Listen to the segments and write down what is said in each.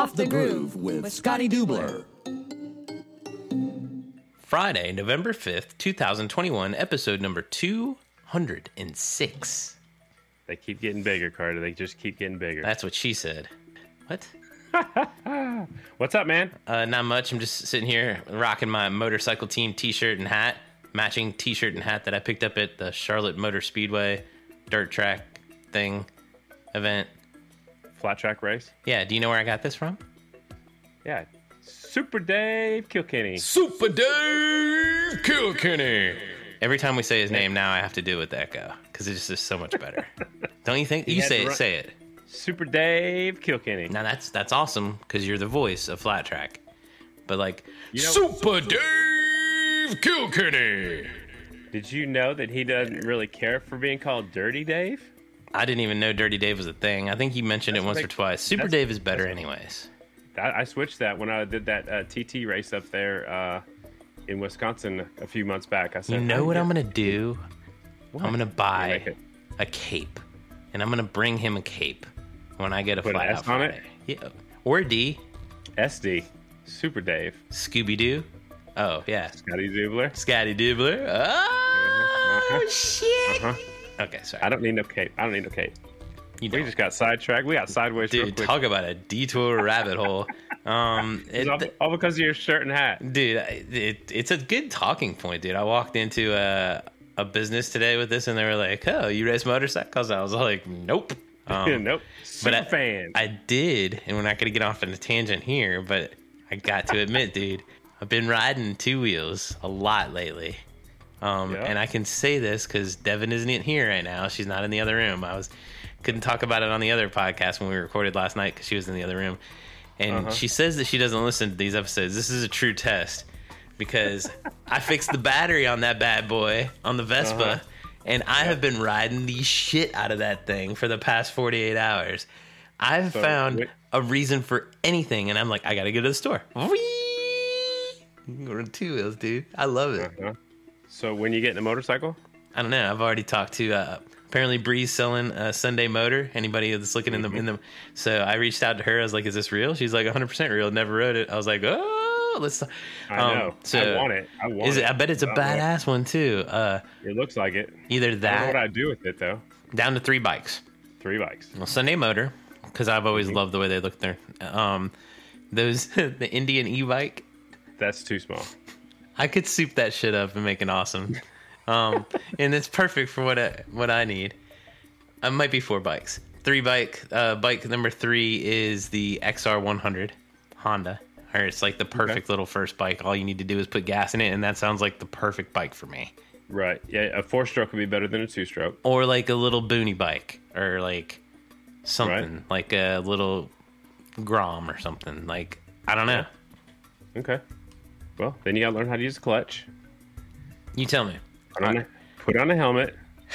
Off the Groove with Scotty Dubler. Friday, November 5th, 2021, episode number 206. They keep getting bigger, Carter. They just keep getting bigger. That's what she said. What? What's up, man? Uh, not much. I'm just sitting here rocking my motorcycle team t shirt and hat, matching t shirt and hat that I picked up at the Charlotte Motor Speedway dirt track thing event. Flat track race? Yeah, do you know where I got this from? Yeah. Super Dave Kilkenny. Super Dave Kilkenny. Every time we say his name now, I have to do it with echo because it's just so much better. Don't you think? He You say it. run- Say it. Super Dave Kilkenny. Now that's that's awesome because you're the voice of flat track. But like You know- Super Dave Kilkenny. Did you know that he doesn't really care for being called Dirty Dave? I didn't even know Dirty Dave was a thing. I think he mentioned it once or twice. Super Dave is better anyways. I, I switched that when I did that uh, TT race up there uh, in Wisconsin a few months back. I said, You know what I'm gonna do? What? I'm gonna buy a cape, and I'm gonna bring him a cape when I get a Put S out on it? Yeah, or D. SD. Super Dave. Scooby Doo. Oh yeah, Scotty Zubler. Scotty Dibbler. Oh Uh-huh. shit. Uh-huh. Okay, sorry. I don't need no cape. I don't need no cape. You We just got sidetracked. We got sideways Dude, talk about a detour rabbit hole. Um, It's all, all because of your shirt and hat. dude, it, it's a good talking point, dude. I walked into a, a business today with this, and they were like, "Oh, you race motorcycles?" I was like, "Nope." Um, nope. Super I, fan. I did, and we're not going to get off on a tangent here, but I got to admit, dude, I've been riding two wheels a lot lately. Um, Yeah. And I can say this because Devin isn't in here right now. She's not in the other room. I was couldn't talk about it on the other podcast when we recorded last night because she was in the other room. And Uh-huh. she says that she doesn't listen to these episodes. This is a true test because I fixed the battery on that bad boy on the Vespa, Uh-huh. and I have been riding the shit out of that thing for the past 48 hours. I've So, found wait- a reason for anything, and I'm like, I gotta go to the store. Whee! Two wheels, dude. I love it. Uh-huh. So when you get in a motorcycle, I don't know. I've already talked to uh, apparently Bree's selling a Sunday Motor. Anybody that's looking in the in the. So I reached out to her. I was like, "Is this real?" She's like, "100 percent real." Never wrote it. I was like, "Oh, let's." I um, know. So I want it. I want Is it? I bet it's a I badass one too. Uh, It looks like it. either I that what I do with it though. down to three bikes. Three bikes. Well, Sunday Motor, because I've always Mm-hmm. loved the way they look there. Um, those the Indian e-bike. That's too small. I could soup that shit up and make it awesome. Um, and it's perfect for what I, what I need. I might be four bikes. Three bike. Uh, bike number three is the XR100 Honda. Or it's like the perfect little first bike. All you need to do is put gas in it, and that sounds like the perfect bike for me. Right. Yeah. A four stroke would be better than a two stroke. Or like a little boonie bike, or like something like a little Grom or something. Like I don't know. Okay. Well, then you gotta learn how to use a clutch. You tell me. Put on, a, put on a helmet.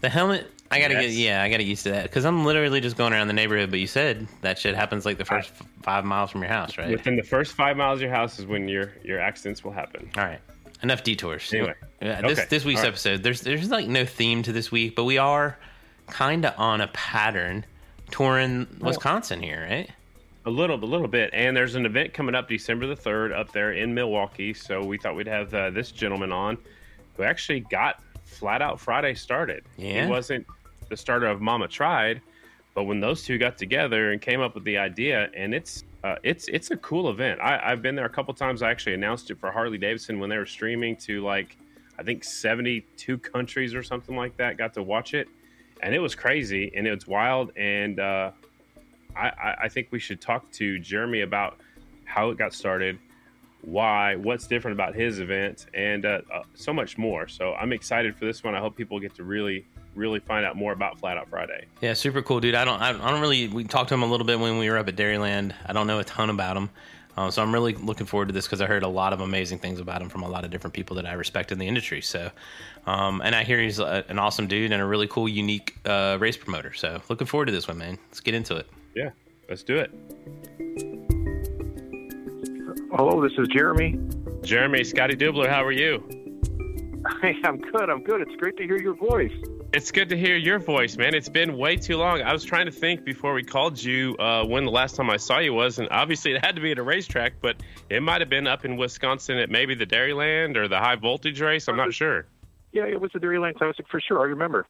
The helmet, I gotta get. Yeah, I gotta get used to that because I'm literally just going around the neighborhood. But you said that shit happens like the first f- five miles from your house, right? Within the first five miles of your house is when your your accidents will happen. All right, enough detours. Anyway. this Okay. this week's right. episode, there's there's like no theme to this week, but we are kind of on a pattern touring oh. Wisconsin here, right? A little, a little bit. And there's an event coming up December the third up there in Milwaukee. So we thought we'd have uh, this gentleman on, who actually got Flat Out Friday started. Yeah? He wasn't the starter of Mama Tried, but when those two got together and came up with the idea, and it's uh, it's it's a cool event. I, I've been there a couple times. I actually announced it for Harley Davidson when they were streaming to like I think 72 countries or something like that. Got to watch it, and it was crazy and it was wild. And uh, I, I, think we should talk to Jeremy about how it got started, why, what's different about his event, and uh, uh, so much more. So I'm excited for this one. I hope people get to really, really find out more about Flat Out Friday. Yeah, super cool, dude. I don't, I don't really. We talked to him a little bit when we were up at Dairyland. I don't know a ton about him, um, so I'm really looking forward to this because I heard a lot of amazing things about him from a lot of different people that I respect in the industry. So, um, and I hear he's a, an awesome dude and a really cool, unique uh, race promoter. So, looking forward to this one, man. Let's get into it. Yeah, let's do it. Hello, this is Jeremy. Jeremy, Scotty Dubler, how are you? Hey, I'm good. I'm good. It's great to hear your voice. It's good to hear your voice, man. It's been way too long. I was trying to think before we called you uh, when the last time I saw you was, and obviously it had to be at a racetrack, but it might have been up in Wisconsin at maybe the Dairyland or the high voltage race. I'm not sure. Yeah, it was the Dairyland Classic for sure. I remember.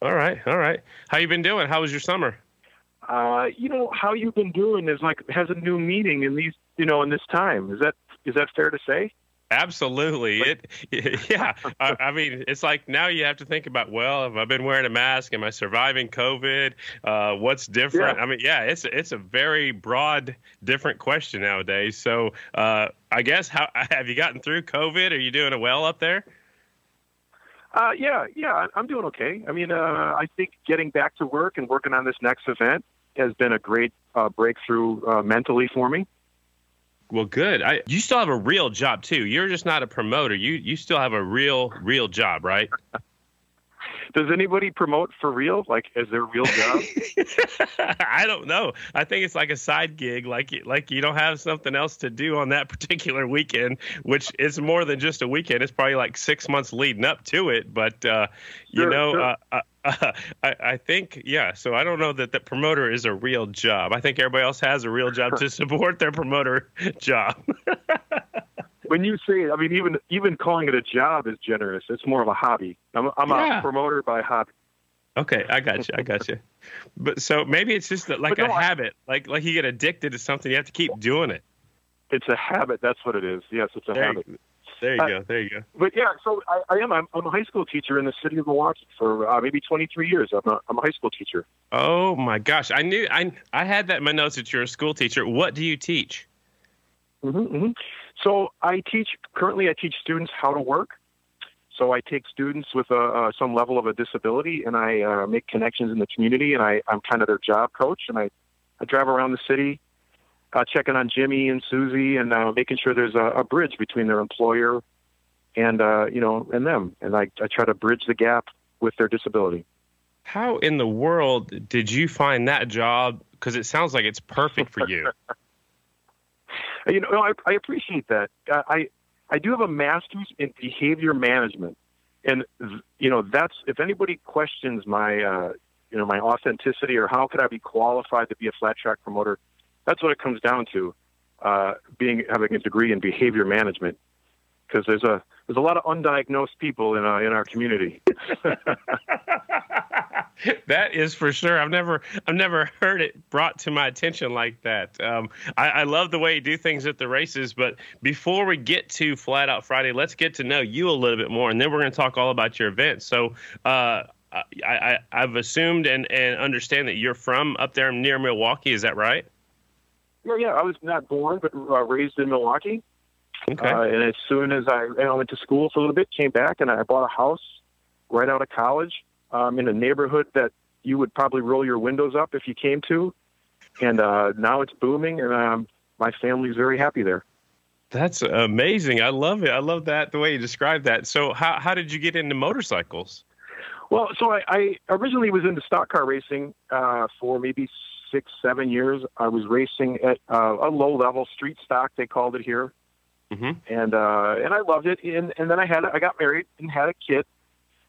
All right, all right. How you been doing? How was your summer? Uh, you know how you've been doing is like has a new meaning in these, you know, in this time. Is that is that fair to say? Absolutely. It, yeah. I, I, mean, it's like now you have to think about, well, have I been wearing a mask? Am I surviving COVID? Uh, what's different? Yeah. I mean, yeah, it's it's a very broad, different question nowadays. So, uh, I guess how have you gotten through COVID? Are you doing well up there? Uh, yeah, yeah, I'm doing okay. I mean, uh, I think getting back to work and working on this next event has been a great uh, breakthrough uh, mentally for me. Well, good. I, you still have a real job too. You're just not a promoter. You you still have a real real job, right? Does anybody promote for real? Like, is their real job? I don't know. I think it's like a side gig. Like, like you don't have something else to do on that particular weekend, which is more than just a weekend. It's probably like six months leading up to it. But uh, you sure, know, sure. Uh, uh, uh, I, I, think, yeah. So I don't know that the promoter is a real job. I think everybody else has a real job to support their promoter job. When you say, I mean, even even calling it a job is generous. It's more of a hobby. I'm, I'm yeah. a promoter by hobby. Okay, I got you. I got you. But so maybe it's just like no, a habit, like like you get addicted to something, you have to keep doing it. It's a habit. That's what it is. Yes, it's a there habit. You, there you uh, go. There you go. But yeah, so I, I am. I'm, I'm, a high school teacher in the city of Milwaukee for uh, maybe 23 years. I'm a, I'm a high school teacher. Oh my gosh! I knew. I I had that in my notes that you're a school teacher. What do you teach? Mm-hmm, mm-hmm. So I teach currently. I teach students how to work. So I take students with a, uh, some level of a disability, and I uh, make connections in the community, and I, I'm kind of their job coach, and I, I drive around the city, uh, checking on Jimmy and Susie, and uh, making sure there's a, a bridge between their employer and uh, you know and them, and I, I try to bridge the gap with their disability. How in the world did you find that job? Because it sounds like it's perfect for you. you know, I, I appreciate that. I I do have a master's in behavior management, and you know that's if anybody questions my uh, you know my authenticity or how could I be qualified to be a flat track promoter, that's what it comes down to. Uh, being having a degree in behavior management, because there's a there's a lot of undiagnosed people in uh, in our community. that is for sure. I've never I've never heard it brought to my attention like that. Um, I, I, love the way you do things at the races. But before we get to Flat Out Friday, let's get to know you a little bit more, and then we're going to talk all about your event. So. Uh, I, I, have assumed and, and understand that you're from up there near Milwaukee. Is that right? Yeah, yeah. I was not born, but uh, raised in Milwaukee. Okay. Uh, and as soon as I, I went to school for a little bit, came back, and I bought a house right out of college um, in a neighborhood that you would probably roll your windows up if you came to. And uh, now it's booming, and um, my family's very happy there. That's amazing. I love it. I love that the way you described that. So, how how did you get into motorcycles? Well, so I, I originally was into stock car racing uh, for maybe six, seven years. I was racing at uh, a low level street stock, they called it here, mm-hmm. and uh, and I loved it. And and then I had I got married and had a kid.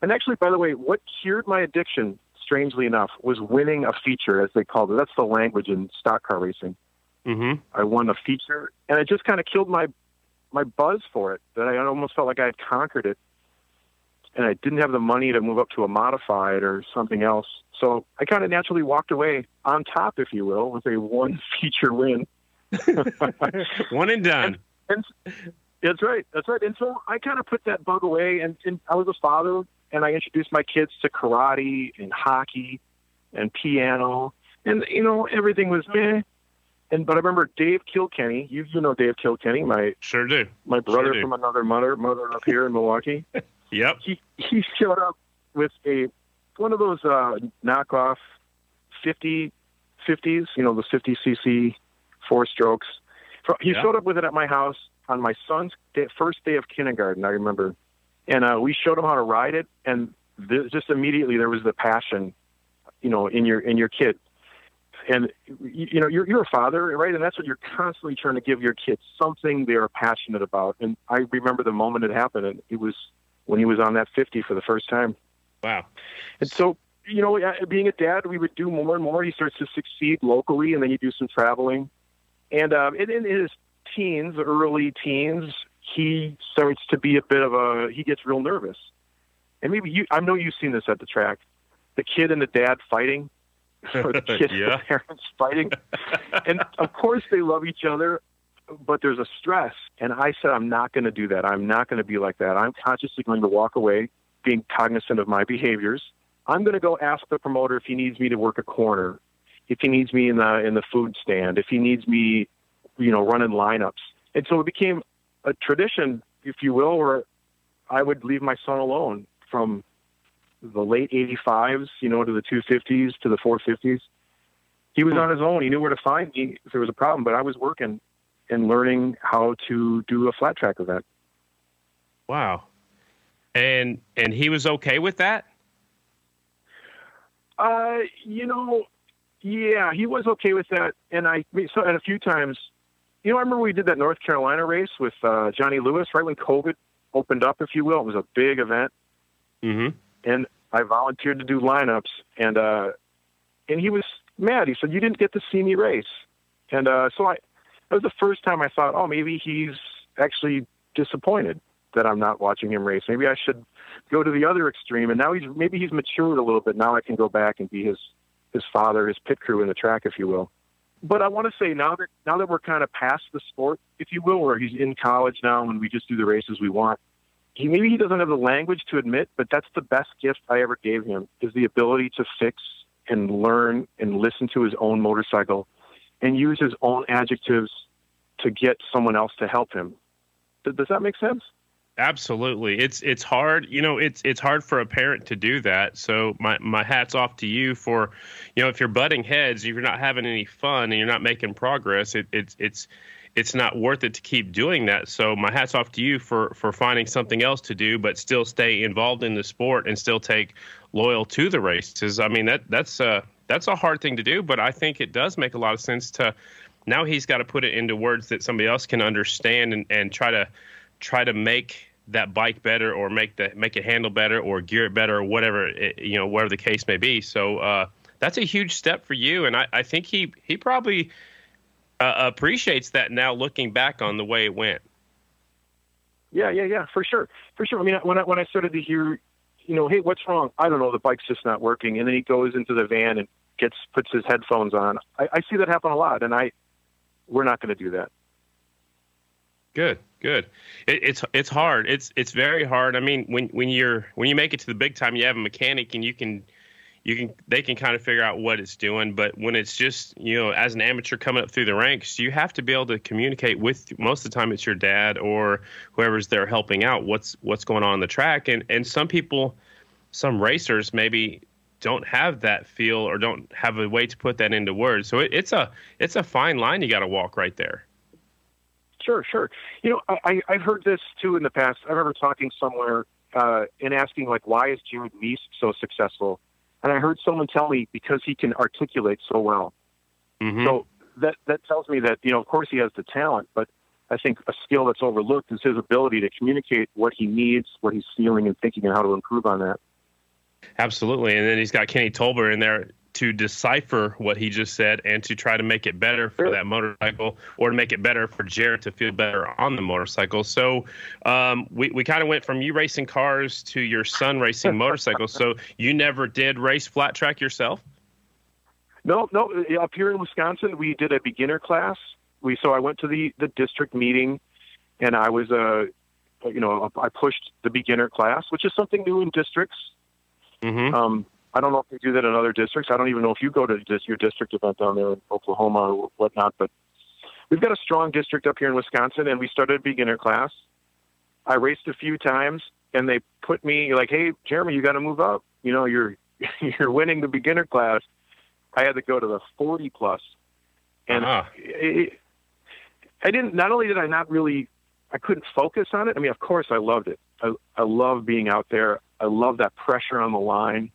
And actually, by the way, what cured my addiction, strangely enough, was winning a feature, as they called it. That's the language in stock car racing. Mm-hmm. I won a feature, and it just kind of killed my my buzz for it. That I almost felt like I had conquered it, and I didn't have the money to move up to a modified or something else. So I kind of naturally walked away on top, if you will, with a one feature win. one and done. And, and, that's right. That's right. And so I kind of put that bug away, and, and I was a father, and I introduced my kids to karate and hockey and piano, and you know everything was meh. And but I remember Dave Kilkenny. You you know Dave Kilkenny, my sure do. My brother sure do. from another mother, mother up here in Milwaukee. yep. He he showed up with a one of those uh, knockoff 50 50s, you know, the 50 cc four strokes. He yeah. showed up with it at my house on my son's day, first day of kindergarten. I remember, and uh, we showed him how to ride it, and th- just immediately there was the passion, you know, in your in your kid. And you, you know, you're you're a father, right? And that's what you're constantly trying to give your kids something they're passionate about. And I remember the moment it happened, and it was when he was on that 50 for the first time. Wow. And so, you know, being a dad, we would do more and more. He starts to succeed locally, and then you do some traveling. And um, in, in his teens, early teens, he starts to be a bit of a. He gets real nervous. And maybe you, I know you've seen this at the track. The kid and the dad fighting, or the kid Yeah. and the parents fighting. and of course, they love each other, but there's a stress. And I said, I'm not going to do that. I'm not going to be like that. I'm consciously going to walk away, being cognizant of my behaviors. I'm going to go ask the promoter if he needs me to work a corner, if he needs me in the in the food stand, if he needs me, you know, running lineups. And so it became a tradition, if you will, where I would leave my son alone from the late 85s, you know, to the 250s to the 450s. He was on his own. He knew where to find me if there was a problem, but I was working and learning how to do a flat track event. Wow. And and he was okay with that? Uh, you know, yeah, he was okay with that, and I so and a few times, you know, I remember we did that North Carolina race with uh, Johnny Lewis right when COVID opened up, if you will. It was a big event, Mm-hmm. and I volunteered to do lineups, and uh, and he was mad. He said, "You didn't get to see me race," and uh, so I. That was the first time I thought, oh, maybe he's actually disappointed that I'm not watching him race. Maybe I should go to the other extreme. And now he's maybe he's matured a little bit. Now I can go back and be his his father, his pit crew in the track, if you will. But I want to say now that now that we're kind of past the sport, if you will, where he's in college now and we just do the races we want. He maybe he doesn't have the language to admit, but that's the best gift I ever gave him is the ability to fix and learn and listen to his own motorcycle and use his own adjectives to get someone else to help him. Does does that make sense? Absolutely. It's it's hard, you know, it's it's hard for a parent to do that. So my my hats off to you for, you know, if you're butting heads, if you're not having any fun and you're not making progress, it, it's it's it's not worth it to keep doing that. So my hats off to you for for finding something else to do, but still stay involved in the sport and still take loyal to the races. I mean that that's a that's a hard thing to do, but I think it does make a lot of sense to. Now he's got to put it into words that somebody else can understand and, and try to try to make that bike better or make the make it handle better or gear it better or whatever it, you know whatever the case may be. So uh, that's a huge step for you, and I, I think he he probably uh, appreciates that now looking back on the way it went. Yeah, yeah, yeah, for sure, for sure. I mean, when I when I started to hear, you know, hey, what's wrong? I don't know, the bike's just not working, and then he goes into the van and gets puts his headphones on. I, I see that happen a lot, and I we're not going to do that. Good, good. It, it's it's hard. It's it's very hard. I mean, when when you're when you make it to the big time, you have a mechanic, and you can you can they can kind of figure out what it's doing. But when it's just you know as an amateur coming up through the ranks, you have to be able to communicate with. Most of the time, it's your dad or whoever's there helping out. What's what's going on in the track, and and some people, some racers maybe don't have that feel or don't have a way to put that into words. So it, it's a it's a fine line you got to walk right there. Sure, sure. You know, I, I I've heard this too in the past. I remember talking somewhere uh, and asking like, why is Jared Mees so successful? And I heard someone tell me because he can articulate so well. Mhm. So that that tells me that you know, of course, he has the talent, but I think a skill that's overlooked is his ability to communicate what he needs, what he's feeling and thinking, and how to improve on that. Absolutely. And then he's got Kenny Tolbert in there to decipher what he just said and to try to make it better for that motorcycle or to make it better for Jared to feel better on the motorcycle. So um, we, we kind of went from you racing cars to your son racing motorcycles. So you never did race flat track yourself? No, no. uh, Up here in Wisconsin, we did a beginner class. We so I went to the the district meeting, and I was uh, you know, I pushed the beginner class, which is something new in districts. Mm-hmm. Um, I don't know if they do that in other districts. I don't even know if you go to just your district event down there in Oklahoma or whatnot. But we've got a strong district up here in Wisconsin, and we started a beginner class. I raced a few times, and they put me like, "Hey, Jeremy, you got to move up. You know, you're you're winning the beginner class." I had to go to the 40 plus, and Uh-huh. it, I didn't. Not only did I not really, I couldn't focus on it. I mean, of course, I loved it. I, I love being out there. I love that pressure on the line,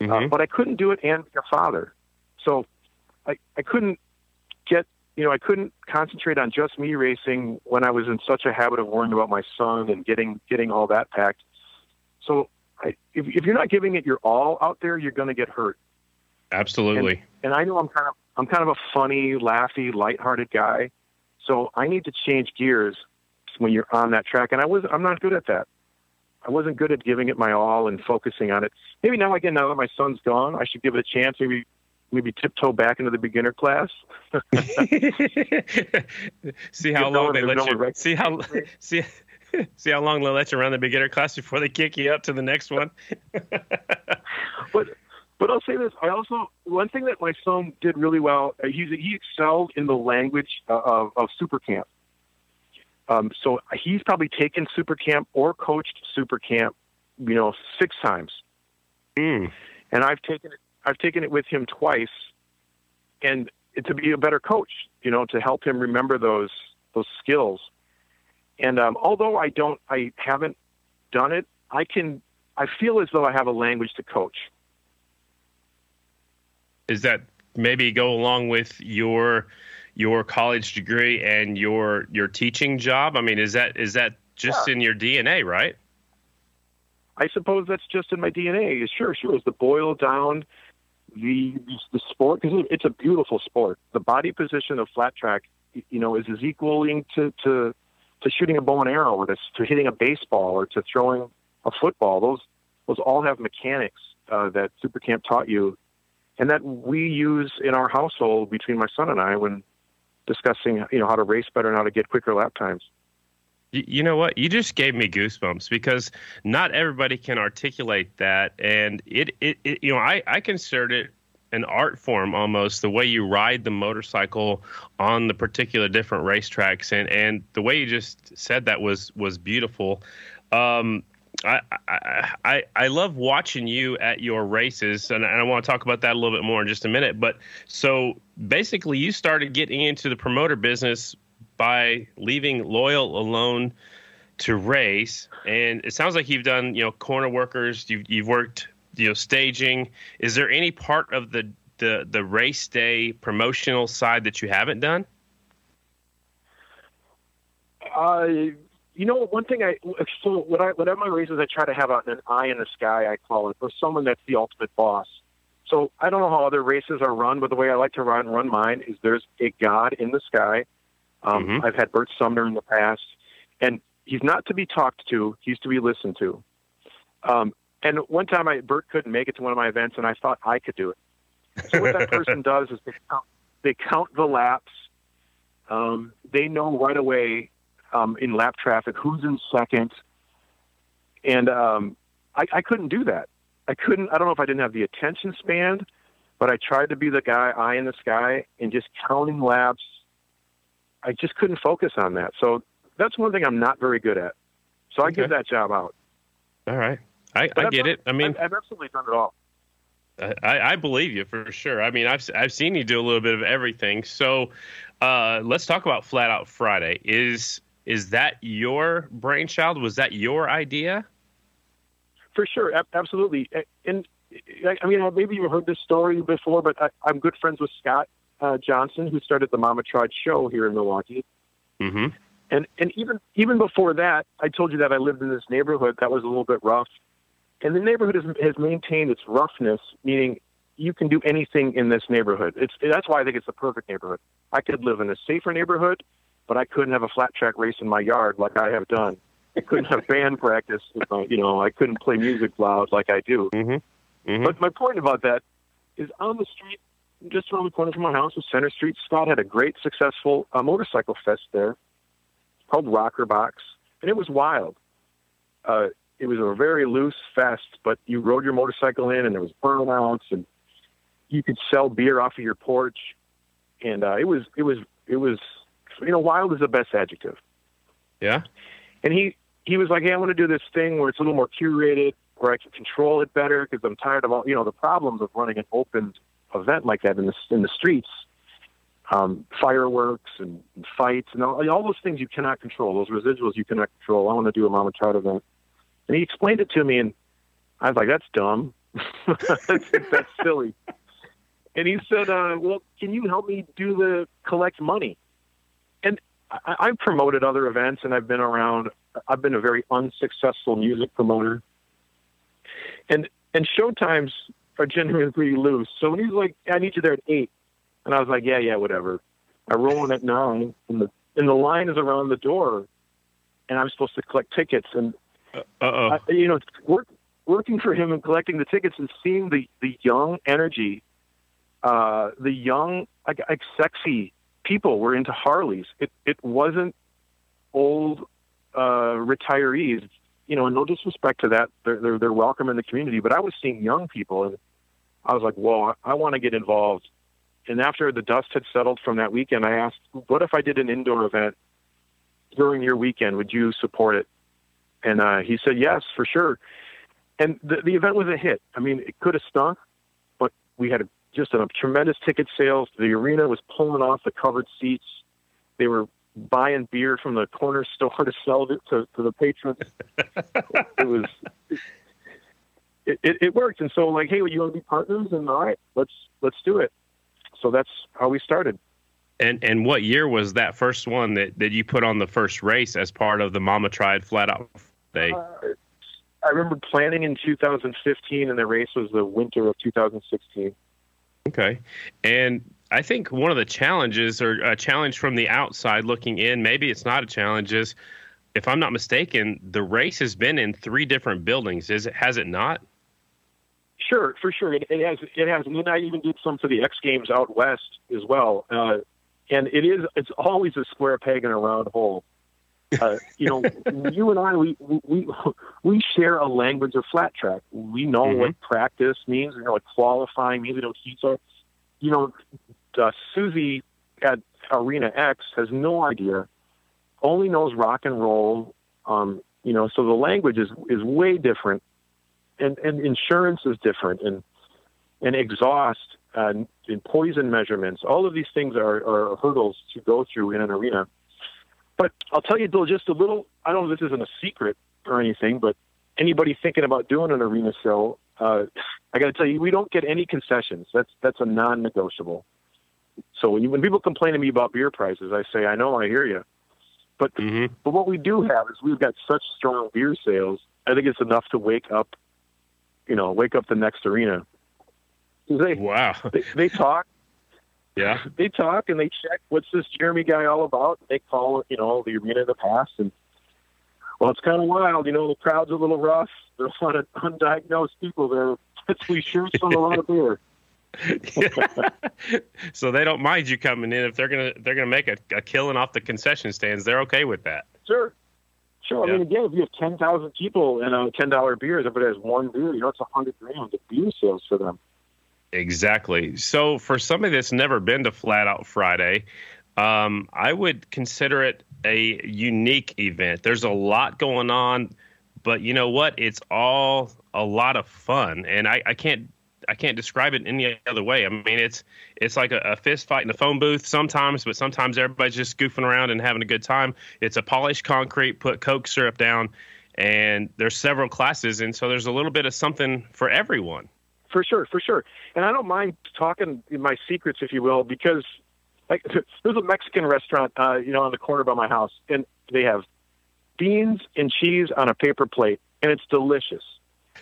uh, Mhm. but I couldn't do it and be a father. So I, I couldn't get, you know, I couldn't concentrate on just me racing when I was in such a habit of worrying about my son and getting getting all that packed. So I, if, if you're not giving it your all out there, you're going to get hurt. Absolutely. And, and I know I'm kind of I'm kind of a funny, laughy, lighthearted guy, so I need to change gears when you're on that track. And I was I'm not good at that. I wasn't good at giving it my all and focusing on it. Maybe now again, now that my son's gone, I should give it a chance. Maybe maybe tiptoe back into the beginner class. see how long they let you. See how see see how long they let you run the beginner class before they kick you up to the next one. but but I'll say this: I also one thing that my son did really well. Uh, he he excelled in the language of, of super camp. Um, so he's probably taken super camp or coached super camp, you know, six times. Mm. And I've taken it. I've taken it with him twice, and to be a better coach, you know, to help him remember those those skills. And um, although I don't, I haven't done it, I can. I feel as though I have a language to coach is that maybe go along with your your college degree and your your teaching job? I mean, is that is that just yeah. in your DNA, right? I suppose that's just in my DNA. Sure, sure. Is the boil down the the sport because it's a beautiful sport. The body position of flat track, you know, is as equaling to to to shooting a bow and arrow, or to, to hitting a baseball, or to throwing a football. Those those all have mechanics uh, that Super Camp taught you and that we use in our household between my son and I when discussing, you know, how to race better and how to get quicker lap times. You know what? You just gave me goosebumps because not everybody can articulate that, and it, it, it you know, I, I consider it an art form almost the way you ride the motorcycle on the particular different racetracks, and and the way you just said that was was beautiful. Um, I, I I love watching you at your races, and I want to talk about that a little bit more in just a minute. But so basically, you started getting into the promoter business by leaving Loyal alone to race, and it sounds like you've done you know corner workers, you've you've worked you know staging. Is there any part of the the the race day promotional side that you haven't done? Uh, you know, one thing I so when I whenever my races, I try to have an eye in the sky. I call it for someone that's the ultimate boss. So I don't know how other races are run, but the way I like to run run mine is there's a god in the sky. Um, mm-hmm. I've had Bert Sumner in the past, and he's not to be talked to; he's to be listened to. Um, and one time, I Bert couldn't make it to one of my events, and I thought I could do it. So what that person does is they count, they count the laps. Um, they know right away um, in lap traffic, who's in second, and um, I, I couldn't do that. I couldn't. I don't know if I didn't have the attention span, but I tried to be the guy, eye in the sky, and just counting laps. I just couldn't focus on that. So that's one thing I'm not very good at. So I okay. give that job out. All right, I, I get it. I mean, I've, I've absolutely done it all. I, I, believe you for sure. I mean, I've I've seen you do a little bit of everything. So, uh, let's talk about Flat Out Friday. Is is that your brainchild? Was that your idea? For sure, absolutely. And I mean, maybe you've heard this story before, but I, am good friends with Scott uh, Johnson, who started the Mama Tried show here in Milwaukee. Mm-hmm. And and even even before that, I told you that I lived in this neighborhood that was a little bit rough, and the neighborhood has, has maintained its roughness, meaning you can do anything in this neighborhood. It's that's why I think it's the perfect neighborhood. I could live in a safer neighborhood but I couldn't have a flat track race in my yard like I have done. I couldn't have band practice. You know, I couldn't play music loud like I do. Mm-hmm. Mm-hmm. But my point about that is on the street, just around the corner from my house was Center Street. Scott had a great, successful uh, motorcycle fest there called Rocker Box, and it was wild. Uh, it was a very loose fest, but you rode your motorcycle in, and there was burnouts, and you could sell beer off of your porch, and uh, it was it was it was you know, wild is the best adjective. Yeah. And he he was like, "Hey, I want to do this thing where it's a little more curated, where I can control it better because I'm tired of all you know the problems of running an open event like that in the in the streets, um, fireworks and, and fights and all, all those things you cannot control. Those residuals you cannot control. I want to do a Mama Tried event." And he explained it to me, and I was like, "That's dumb. that's, that's silly." And he said, uh, "Well, can you help me do the collect money?" I, I've promoted other events and I've been around. I've been a very unsuccessful music promoter, and and showtimes are generally pretty loose. So when he's like, "I need you there at 8. and I was like, "Yeah, yeah, whatever." I roll in at nine, and the and the line is around the door, and I'm supposed to collect tickets. And uh oh, you know, work, working for him and collecting the tickets and seeing the the young energy, uh, the young like, like sexy people were into Harleys. It it wasn't old uh, retirees. You know, no disrespect to that, they're, they're they're welcome in the community. But I was seeing young people, and I was like, "Whoa, I, I want to get involved." And after the dust had settled from that weekend, I asked, "What if I did an indoor event during your weekend? Would you support it?" And uh, he said, "Yes, for sure." And the, the event was a hit. I mean, it could have stunk, but we had a, just a tremendous ticket sales. The arena was pulling off the covered seats. They were buying beer from the corner store to sell it to, to the patrons. it was it, it, it worked, and so like, hey, would you want to be partners? And all right, let's let's do it. So that's how we started. And and what year was that first one that, that you put on the first race as part of the Mama Tried Flat Out Day? Uh, I remember planning in 2015, and the race was the winter of 2016. Okay, and I think one of the challenges, or a challenge from the outside looking in, maybe it's not a challenge, is if I'm not mistaken, the race has been in three different buildings. Is it? Has it not? Sure, for sure. It, it has. It has. And I even did some for the X Games out west as well. Uh, and it is. It's always a square peg in a round hole. Uh, you know, you and I, we we we share a language of flat track. We know mm-hmm. what practice means. We know what qualifying means. We know heats are. You know, uh, Susie at Arena X has no idea. Only knows rock and roll. Um, you know, so the language is is way different and and insurance is different, and and exhaust uh, and poison measurements. All of these things are, are hurdles to go through in an arena. But I'll tell you, Bill, just a little. I don't know if this isn't a secret or anything, but anybody thinking about doing an arena show, uh, I got to tell you, we don't get any concessions. That's that's a non-negotiable. So when you, when people complain to me about beer prices, I say, I know, I hear you. But mm-hmm. but what we do have is we've got such strong beer sales. I think it's enough to wake up you know, wake up the next arena. They, wow. They, they talk. Yeah. They talk and they check what's this Jeremy guy all about. They call you know, the arena in the past and well, it's kind of wild. You know, the crowd's a little rough. There's a lot of undiagnosed people there. We sure some a lot of beer. so they don't mind you coming in if they're gonna they're gonna make a, a killing off the concession stands. They're okay with that. Sure, Sure. I mean, again, if you have 10,000 people and a $10 beer, everybody has one beer, you know, it's a 100 grand of beer sales for them. Exactly. So for somebody that's never been to Flat Out Friday, um, I would consider it a unique event. There's a lot going on, but you know what? It's all a lot of fun, and I, I can't I can't describe it any other way. I mean, it's it's like a, a, fist fight in a phone booth sometimes, but sometimes everybody's just goofing around and having a good time. It's a polished concrete, put Coke syrup down, and there's several classes, and so there's a little bit of something for everyone. For sure, for sure. And I don't mind talking my secrets, if you will, because like there's a Mexican restaurant, uh, you know, on the corner by my house, and they have beans and cheese on a paper plate, and it's delicious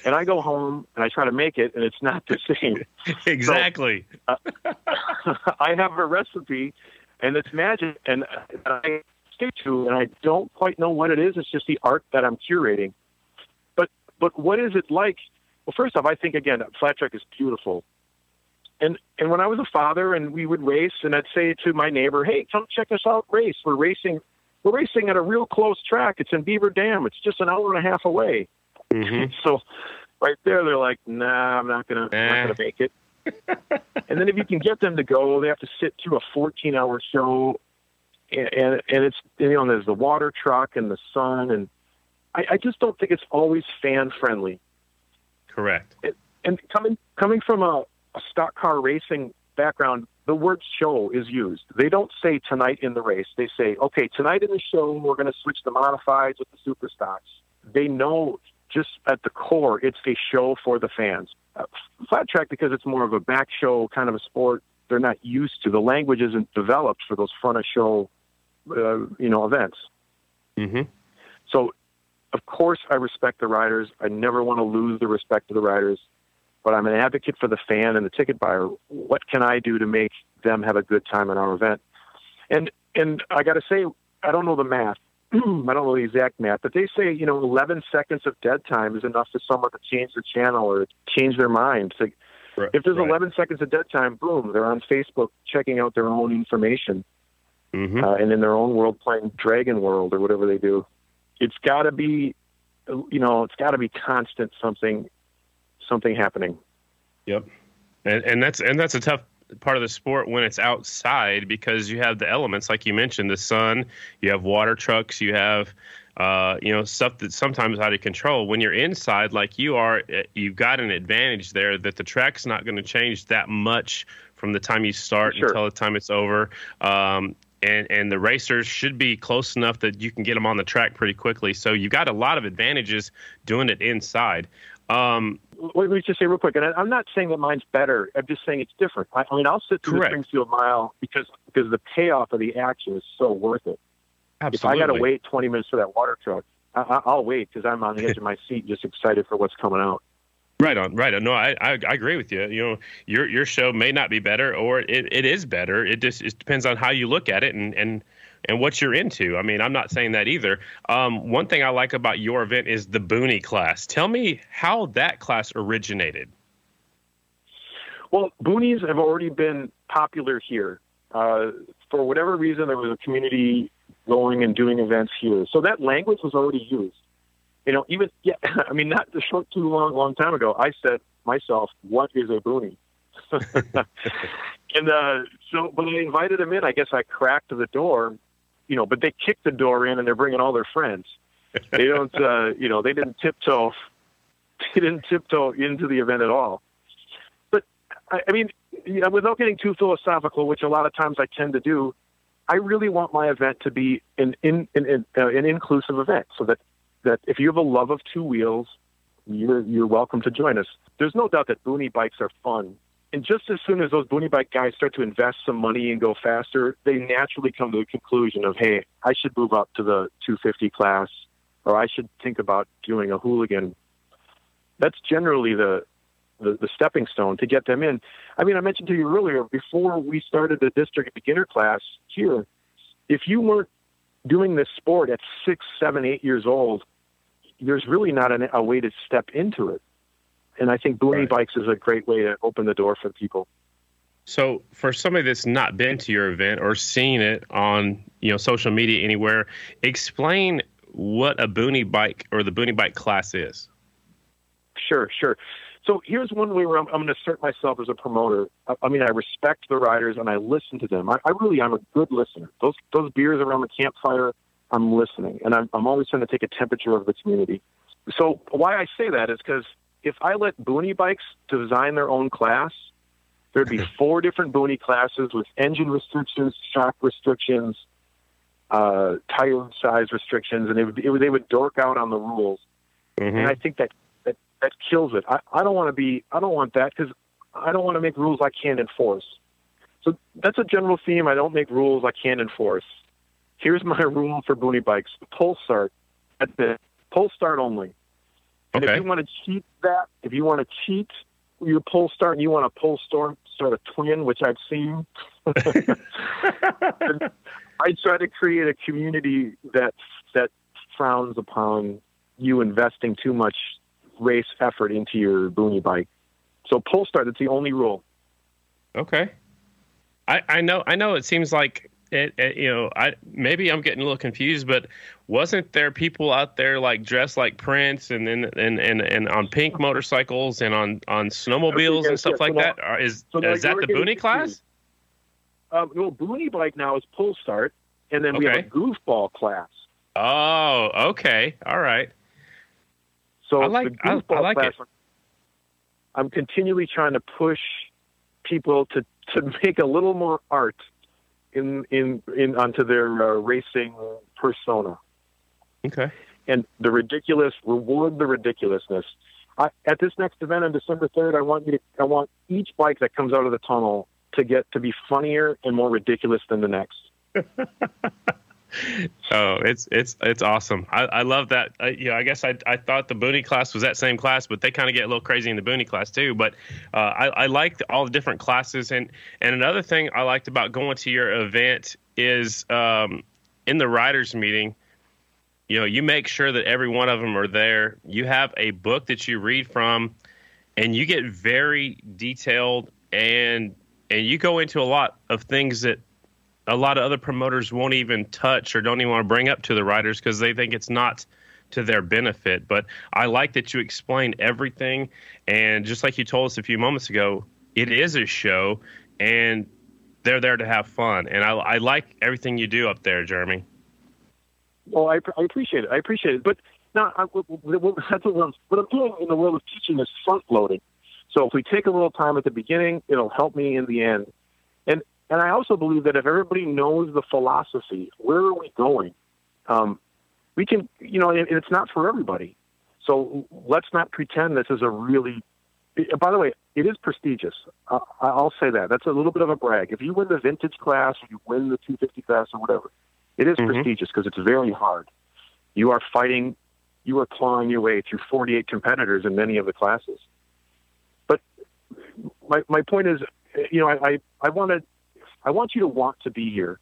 and I go home and I try to make it, and it's not the same. exactly. So, uh, I have a recipe, and it's magic, and I stick to, and I don't quite know what it is. It's just the art that I'm curating. But but what is it like? Well, first off, I think again, flat track is beautiful. And and when I was a father, and we would race, and I'd say to my neighbor, "Hey, come check us out, race. We're racing." We're racing at a real close track. It's in Beaver Dam. It's just an hour and a half away. Mm-hmm. so right there, they're like, "Nah, I'm not gonna, eh. not gonna make it." and then if you can get them to go, they have to sit through a 14-hour show, and, and and it's you know there's the water truck and the sun, and I, I just don't think it's always fan friendly. Correct. And, and coming coming from a, a stock car racing background, the word show is used. They don't say tonight in the race. They say, okay, tonight in the show, we're going to switch the modifieds with the super stocks. They know just at the core, it's a show for the fans. Uh, flat track, because it's more of a back show kind of a sport, they're not used to. The language isn't developed for those front of show, uh, you know, events. Mm-hmm. So of course, I respect the riders. I never want to lose the respect of the riders, but I'm an advocate for the fan and the ticket buyer. What can I do to make them have a good time in our event? And and I got to say, I don't know the math. I don't know the exact math, but they say you know 11 seconds of dead time is enough for someone to change the channel or change their mind. So Right, if there's right. 11 seconds of dead time, boom, they're on Facebook checking out their own information Mhm. uh, and in their own world playing Dragon World or whatever they do. It's got to be, you know, it's got to be constant something, something happening. Yep. And and that's and that's a tough part of the sport when it's outside because you have the elements like you mentioned, the sun, you have water trucks, you have uh, you know stuff that's sometimes out of control. When you're inside, like you are, eh, you've got an advantage there that the track's not going to change that much from the time you start Sure. until the time it's over. Um, and and the racers should be close enough that you can get them on the track pretty quickly. So you've got a lot of advantages doing it inside. Um, Let me just say real quick, and I, I'm not saying that mine's better. I'm just saying it's different. I, I mean, I'll sit through the Correct. Springfield Mile because because the payoff of the action is so worth it. absolutely. If I got to wait 20 minutes for that water truck, I, I, I'll wait because I'm on the edge of my seat, just excited for what's coming out. Right on, right on. No, I, I, I agree with you. You know, your your show may not be better, or it, it is better. It just it depends on how you look at it and and and what you're into. I mean, I'm not saying that either. Um, one thing I like about your event is the Boonie class. Tell me how that class originated. Well, boonies have already been popular here. Uh, for whatever reason, there was a community going and doing events here, so that language was already used. You know, even yeah, I mean, not the short too long, long time ago, I said myself, "What is a boonie?" and uh, so when I invited them in, I guess I cracked the door, you know, but they kicked the door in and they're bringing all their friends. They don't, uh, you know, they didn't tiptoe, they didn't tiptoe into the event at all. But I, I mean, you know, without getting too philosophical, which a lot of times I tend to do, I really want my event to be an in, an, an, uh, an inclusive event, so that that if you have a love of two wheels, you're you're welcome to join us. There's no doubt that boonie bikes are fun. And just as soon as those boonie bike guys start to invest some money and go faster, they naturally come to the conclusion of, hey, I should move up to the 250 class, or I should think about doing a hooligan. That's generally the, the the stepping stone to get them in. I mean, I mentioned to you earlier before we started the district beginner class here. If you weren't doing this sport at six, seven, eight years old, there's really not an, a way to step into it. And I think boonie Right. bikes is a great way to open the door for people. So, for somebody that's not been to your event or seen it on you know social media anywhere, explain what a Boonie bike or the Boonie bike class is. Sure, sure. So here's one way where I'm, I'm going to assert myself as a promoter. I, I mean, I respect the riders and I listen to them. I, I really, I'm a good listener. Those those beers around the campfire, I'm listening, and I'm, I'm always trying to take a temperature of the community. So why I say that is because if I let Boonie Bikes design their own class, there'd be four different Boonie classes with engine restrictions, shock restrictions, uh, tire size restrictions, and it would, it would, they would dork out on the rules Mm-hmm. and I think that that, that kills it. I, I don't want to be. I don't want that because I don't want to make rules I can't enforce. So that's a general theme. I don't make rules I can't enforce. Here's my rule for boonie bikes: pull start. That's it. Pull start only. And Okay. if you want to cheat that, if you want to cheat your pull start and you want to pull start start a twin, which I've seen, I try to create a community that that frowns upon you investing too much race effort into your boonie bike. So pull start, that's the only rule. Okay. I, I know I know it seems like it, it you know I maybe I'm getting a little confused but wasn't there people out there like dressed like Prince and then and, and, and on pink motorcycles and on on snowmobiles Okay, and stuff yes, like so that is so is that the Boonie class? Um, no, boonie bike now is pull start, and then we have a goofball class. Oh, okay. All right. So I like- the I, I like class, it. I'm continually trying to push people to, to make a little more art in in, in onto their uh, racing persona. Okay. and the ridiculous reward the ridiculousness. I, at this next event on December third, I want you to I want each bike that comes out of the tunnel to get to be funnier and more ridiculous than the next. oh, it's it's it's awesome. I, I love that. Uh, you know, I guess I I thought the Boonie class was that same class, but they kind of get a little crazy in the Boonie class too. But uh, I I liked all the different classes, and and another thing I liked about going to your event is um, in the writers meeting. You know, you make sure that every one of them are there. You have a book that you read from, and you get very detailed and and you go into a lot of things that a lot of other promoters won't even touch or don't even want to bring up to the writers because they think it's not to their benefit. But I like that you explain everything. And just like you told us a few moments ago, it is a show and they're there to have fun. And I, I like everything you do up there, Jeremy. Well, I, I appreciate it. I appreciate it. But now, I, what I'm, what I'm doing in the world of teaching is front loading. So if we take a little time at the beginning, it'll help me in the end. And I also believe that if everybody knows the philosophy, where are we going? Um, we can, you know, and it's not for everybody. So let's not pretend this is a really. By the way, it is prestigious. Uh, I'll say that. That's a little bit of a brag. If you win the vintage class, or you win the 250 class, or whatever, it is mm-hmm. prestigious because it's very hard. You are fighting, you are clawing your way through 48 competitors in many of the classes. But my my point is, you know, I I, I wanted I want you to want to be here.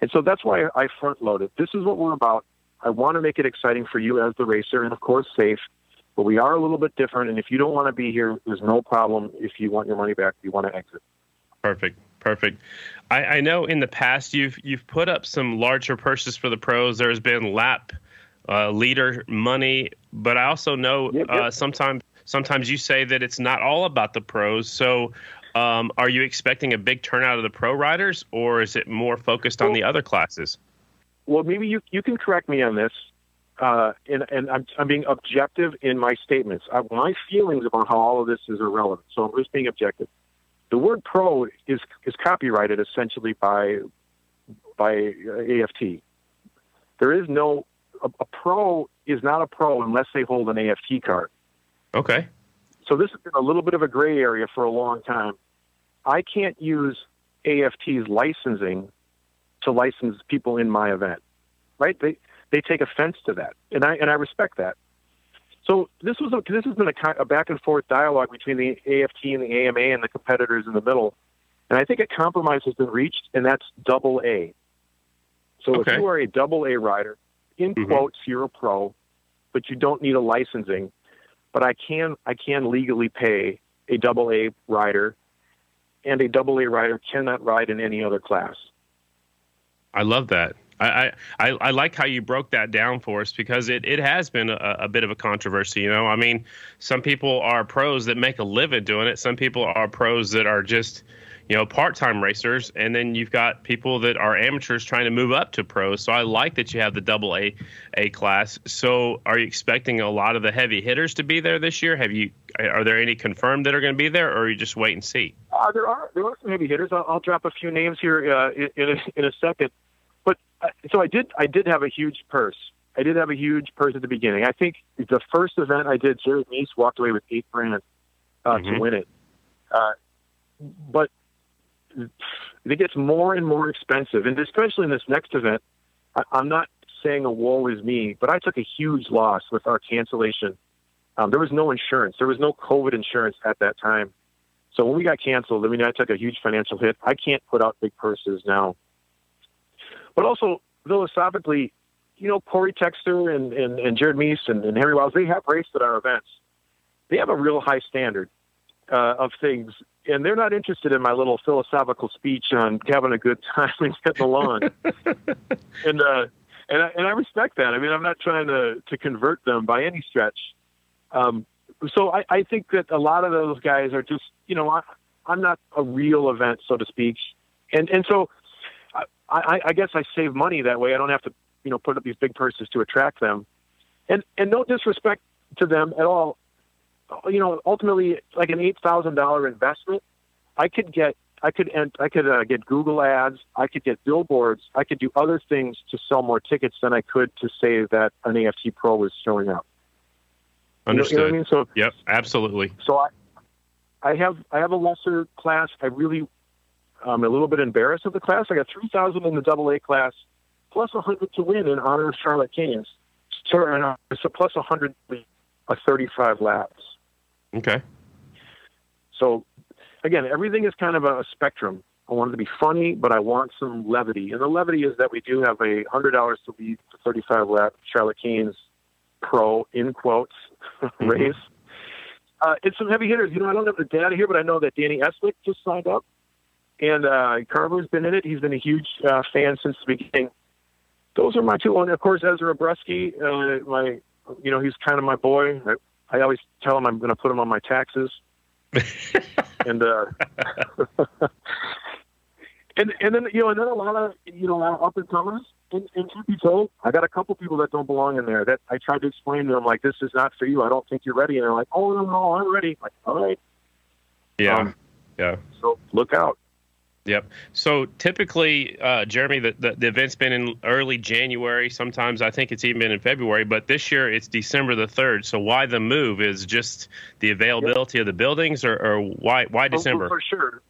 And so that's why I front loaded. This is what we're about. I want to make it exciting for you as the racer and, of course, safe. But we are a little bit different. And if you don't want to be here, there's no problem if you want your money back, you want to exit. Perfect. Perfect. I, I know in the past you've you've put up some larger purses for the pros. There's been lap uh, leader money, but I also know yep, yep. Uh, sometimes sometimes you say that it's not all about the pros. So um, are you expecting a big turnout of the pro riders, or is it more focused on well, the other classes? Well, maybe you you can correct me on this, uh, and, and I'm, I'm being objective in my statements. I, my feelings about how all of this is irrelevant, so I'm just being objective. The word "pro" is is copyrighted essentially by by AFT. There is no a, a pro is not a pro unless they hold an AFT card. Okay. So this has been a little bit of a gray area for a long time. I can't use AFT's licensing to license people in my event, right? They they take offense to that, and I and I respect that. So this was a, this has been a, a back and forth dialogue between the AFT and the AMA and the competitors in the middle, and I think a compromise has been reached, and that's double A. So okay. if you are a double A rider, in mm-hmm. quotes, you're a pro, but you don't need a licensing. But I can I can legally pay a double A rider and a double A rider cannot ride in any other class. I love that. I, I, I like how you broke that down for us because it, it has been a, a, bit of a controversy. You know, I mean, some people are pros that make a living doing it. Some people are pros that are just, you know, part-time racers, and then you've got people that are amateurs trying to move up to pros. So I like that you have the double A A class. So are you expecting a lot of the heavy hitters to be there this year? Have you are there any confirmed that are going to be there, or are you just wait and see? Uh, there are there are some heavy hitters. I'll, I'll drop a few names here uh, in in a, in a second. But uh, so I did I did have a huge purse. I did have a huge purse at the beginning. I think the first event I did, Jared Mees walked away with eight grand uh, mm-hmm. to win it. Uh, but it gets more and more expensive, and especially in this next event, I, I'm not saying a woe is me, but I took a huge loss with our cancellation. Um, there was no insurance. There was no COVID insurance at that time. So when we got canceled, I mean, I took a huge financial hit. I can't put out big purses now. But also, philosophically, you know, Corey Texter and, and, and Jared Mees and, and Henry Wiles, they have raced at our events. They have a real high standard uh, of things and they're not interested in my little philosophical speech on having a good time and getting along. and uh, and I, and I respect that. I mean, I'm not trying to to convert them by any stretch. Um, so I, I think that a lot of those guys are just, you know, I, I'm not a real event, so to speak, and and so I, I, I guess I save money that way. I don't have to, you know, put up these big purses to attract them, and and no disrespect to them at all you know, ultimately, like an eight thousand dollar investment, I could get, I could, I could uh, get Google ads, I could get billboards, I could do other things to sell more tickets than I could to say that an AFT Pro was showing up. Understood. You know, you know I mean? So, yep, absolutely. So I, I have, I have a lesser class. I really, I'm a little bit embarrassed of the class. I got three thousand in the double A class, plus 100 to win in honor of Charlotte Canes. Sorry, no, it's a plus 100 a 35 laps. Okay. So, again, everything is kind of a spectrum. I want it to be funny, but I want some levity. And the levity is that we do have a $100 to lead the 35 lap Charlotte Canes Pro, in quotes, Mm-hmm. race. Uh, it's some heavy hitters. You know, I don't have the data here, but I know that Danny Eslick just signed up. And uh, Carver's been in it. He's been a huge uh, fan since the beginning. Those are my two. And of course, Ezra Brusky, uh, my, you know, he's kind of my boy. I, I always tell them I'm going to put them on my taxes. and uh, and and then you know, and then a lot of you know, a lot of up and comers. And, and truth be told, I got a couple people that don't belong in there. That I tried to explain to them, like, this is not for you. I don't think you're ready. And they're like, oh no, no, I'm ready. like, all right. Yeah. Um, yeah. So look out. Yep. So typically, uh, Jeremy, the, the, the event's been in early January. Sometimes I think it's even been in February, but this year it's December the third. So why the move? Is just the availability of the buildings, or, or why why Oh, December? For sure.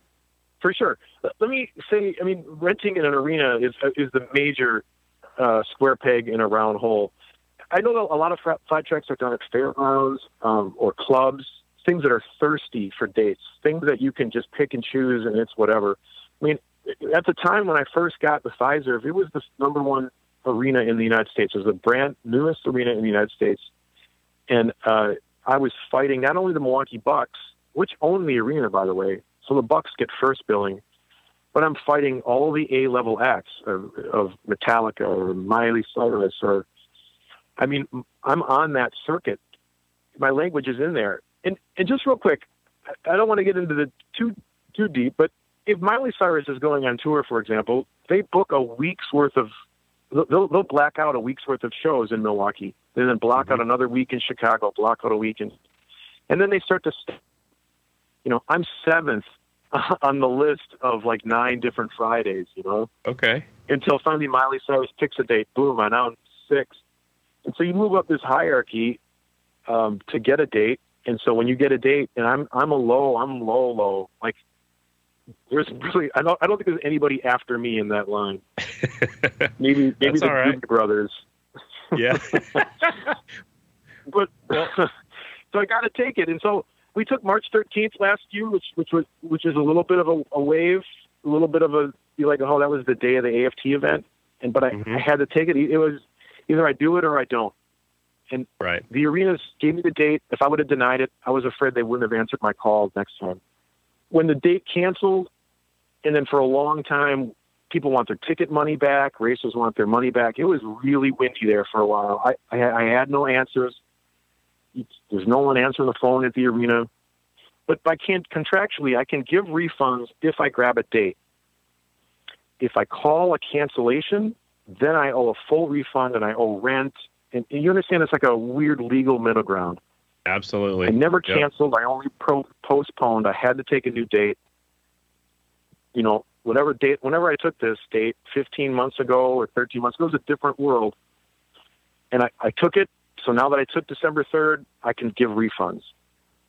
For sure. Let- me say, I mean, renting in an arena is is the major uh, square peg in a round hole. I know a lot of flat tracks are done at fairgrounds um, or clubs, things that are thirsty for dates, things that you can just pick and choose and it's whatever. I mean, at the time when I first got the Fiserv, it was the number one arena in the United States. It was the brand newest arena in the United States. And uh, I was fighting not only the Milwaukee Bucks, which own the arena, by the way, so the Bucks get first billing, but I'm fighting all the A level acts of, of Metallica or Miley Cyrus or, I mean, I'm on that circuit. My language is in there. And and just real quick, I don't want to get into the too too deep, but if Miley Cyrus is going on tour, for example, they book a week's worth of they'll they'll black out a week's worth of shows in Milwaukee, and then block out another week in Chicago, block out a week in, and then they start to, st- you know, I'm seventh on the list of like nine different Fridays, you know, Okay. until finally Miley Cyrus picks a date. Boom, I'm now in sixth, and so you move up this hierarchy um, to get a date. And so when you get a date, and I'm I'm a low, I'm low, low. Like there's really I don't I don't think there's anybody after me in that line. Maybe maybe the right. Duke brothers. Yeah. but so I got to take it. And so we took March 13th last year, which which was which is a little bit of a, a wave, a little bit of a be like, oh, that was the day of the AFT event. And but I, Mhm. I had to take it. It was either I do it or I don't. right. The arenas gave me the date. If I would have denied it, I was afraid they wouldn't have answered my call next time. When the date canceled, and then for a long time, people want their ticket money back. Racers want their money back. It was really windy there for a while. I I, I had no answers. There's no one answering the phone at the arena. But I can't contractually, I can give refunds if I grab a date. If I call a cancellation, then I owe a full refund and I owe rent. And, and you understand it's like a weird legal middle ground. Absolutely. I never Yep. canceled. I only pro- postponed. I had to take a new date. You know, whatever date, whenever I took this date, 15 months ago or 13 months ago, it was a different world. And I, I took it. So now that I took December 3rd, I can give refunds.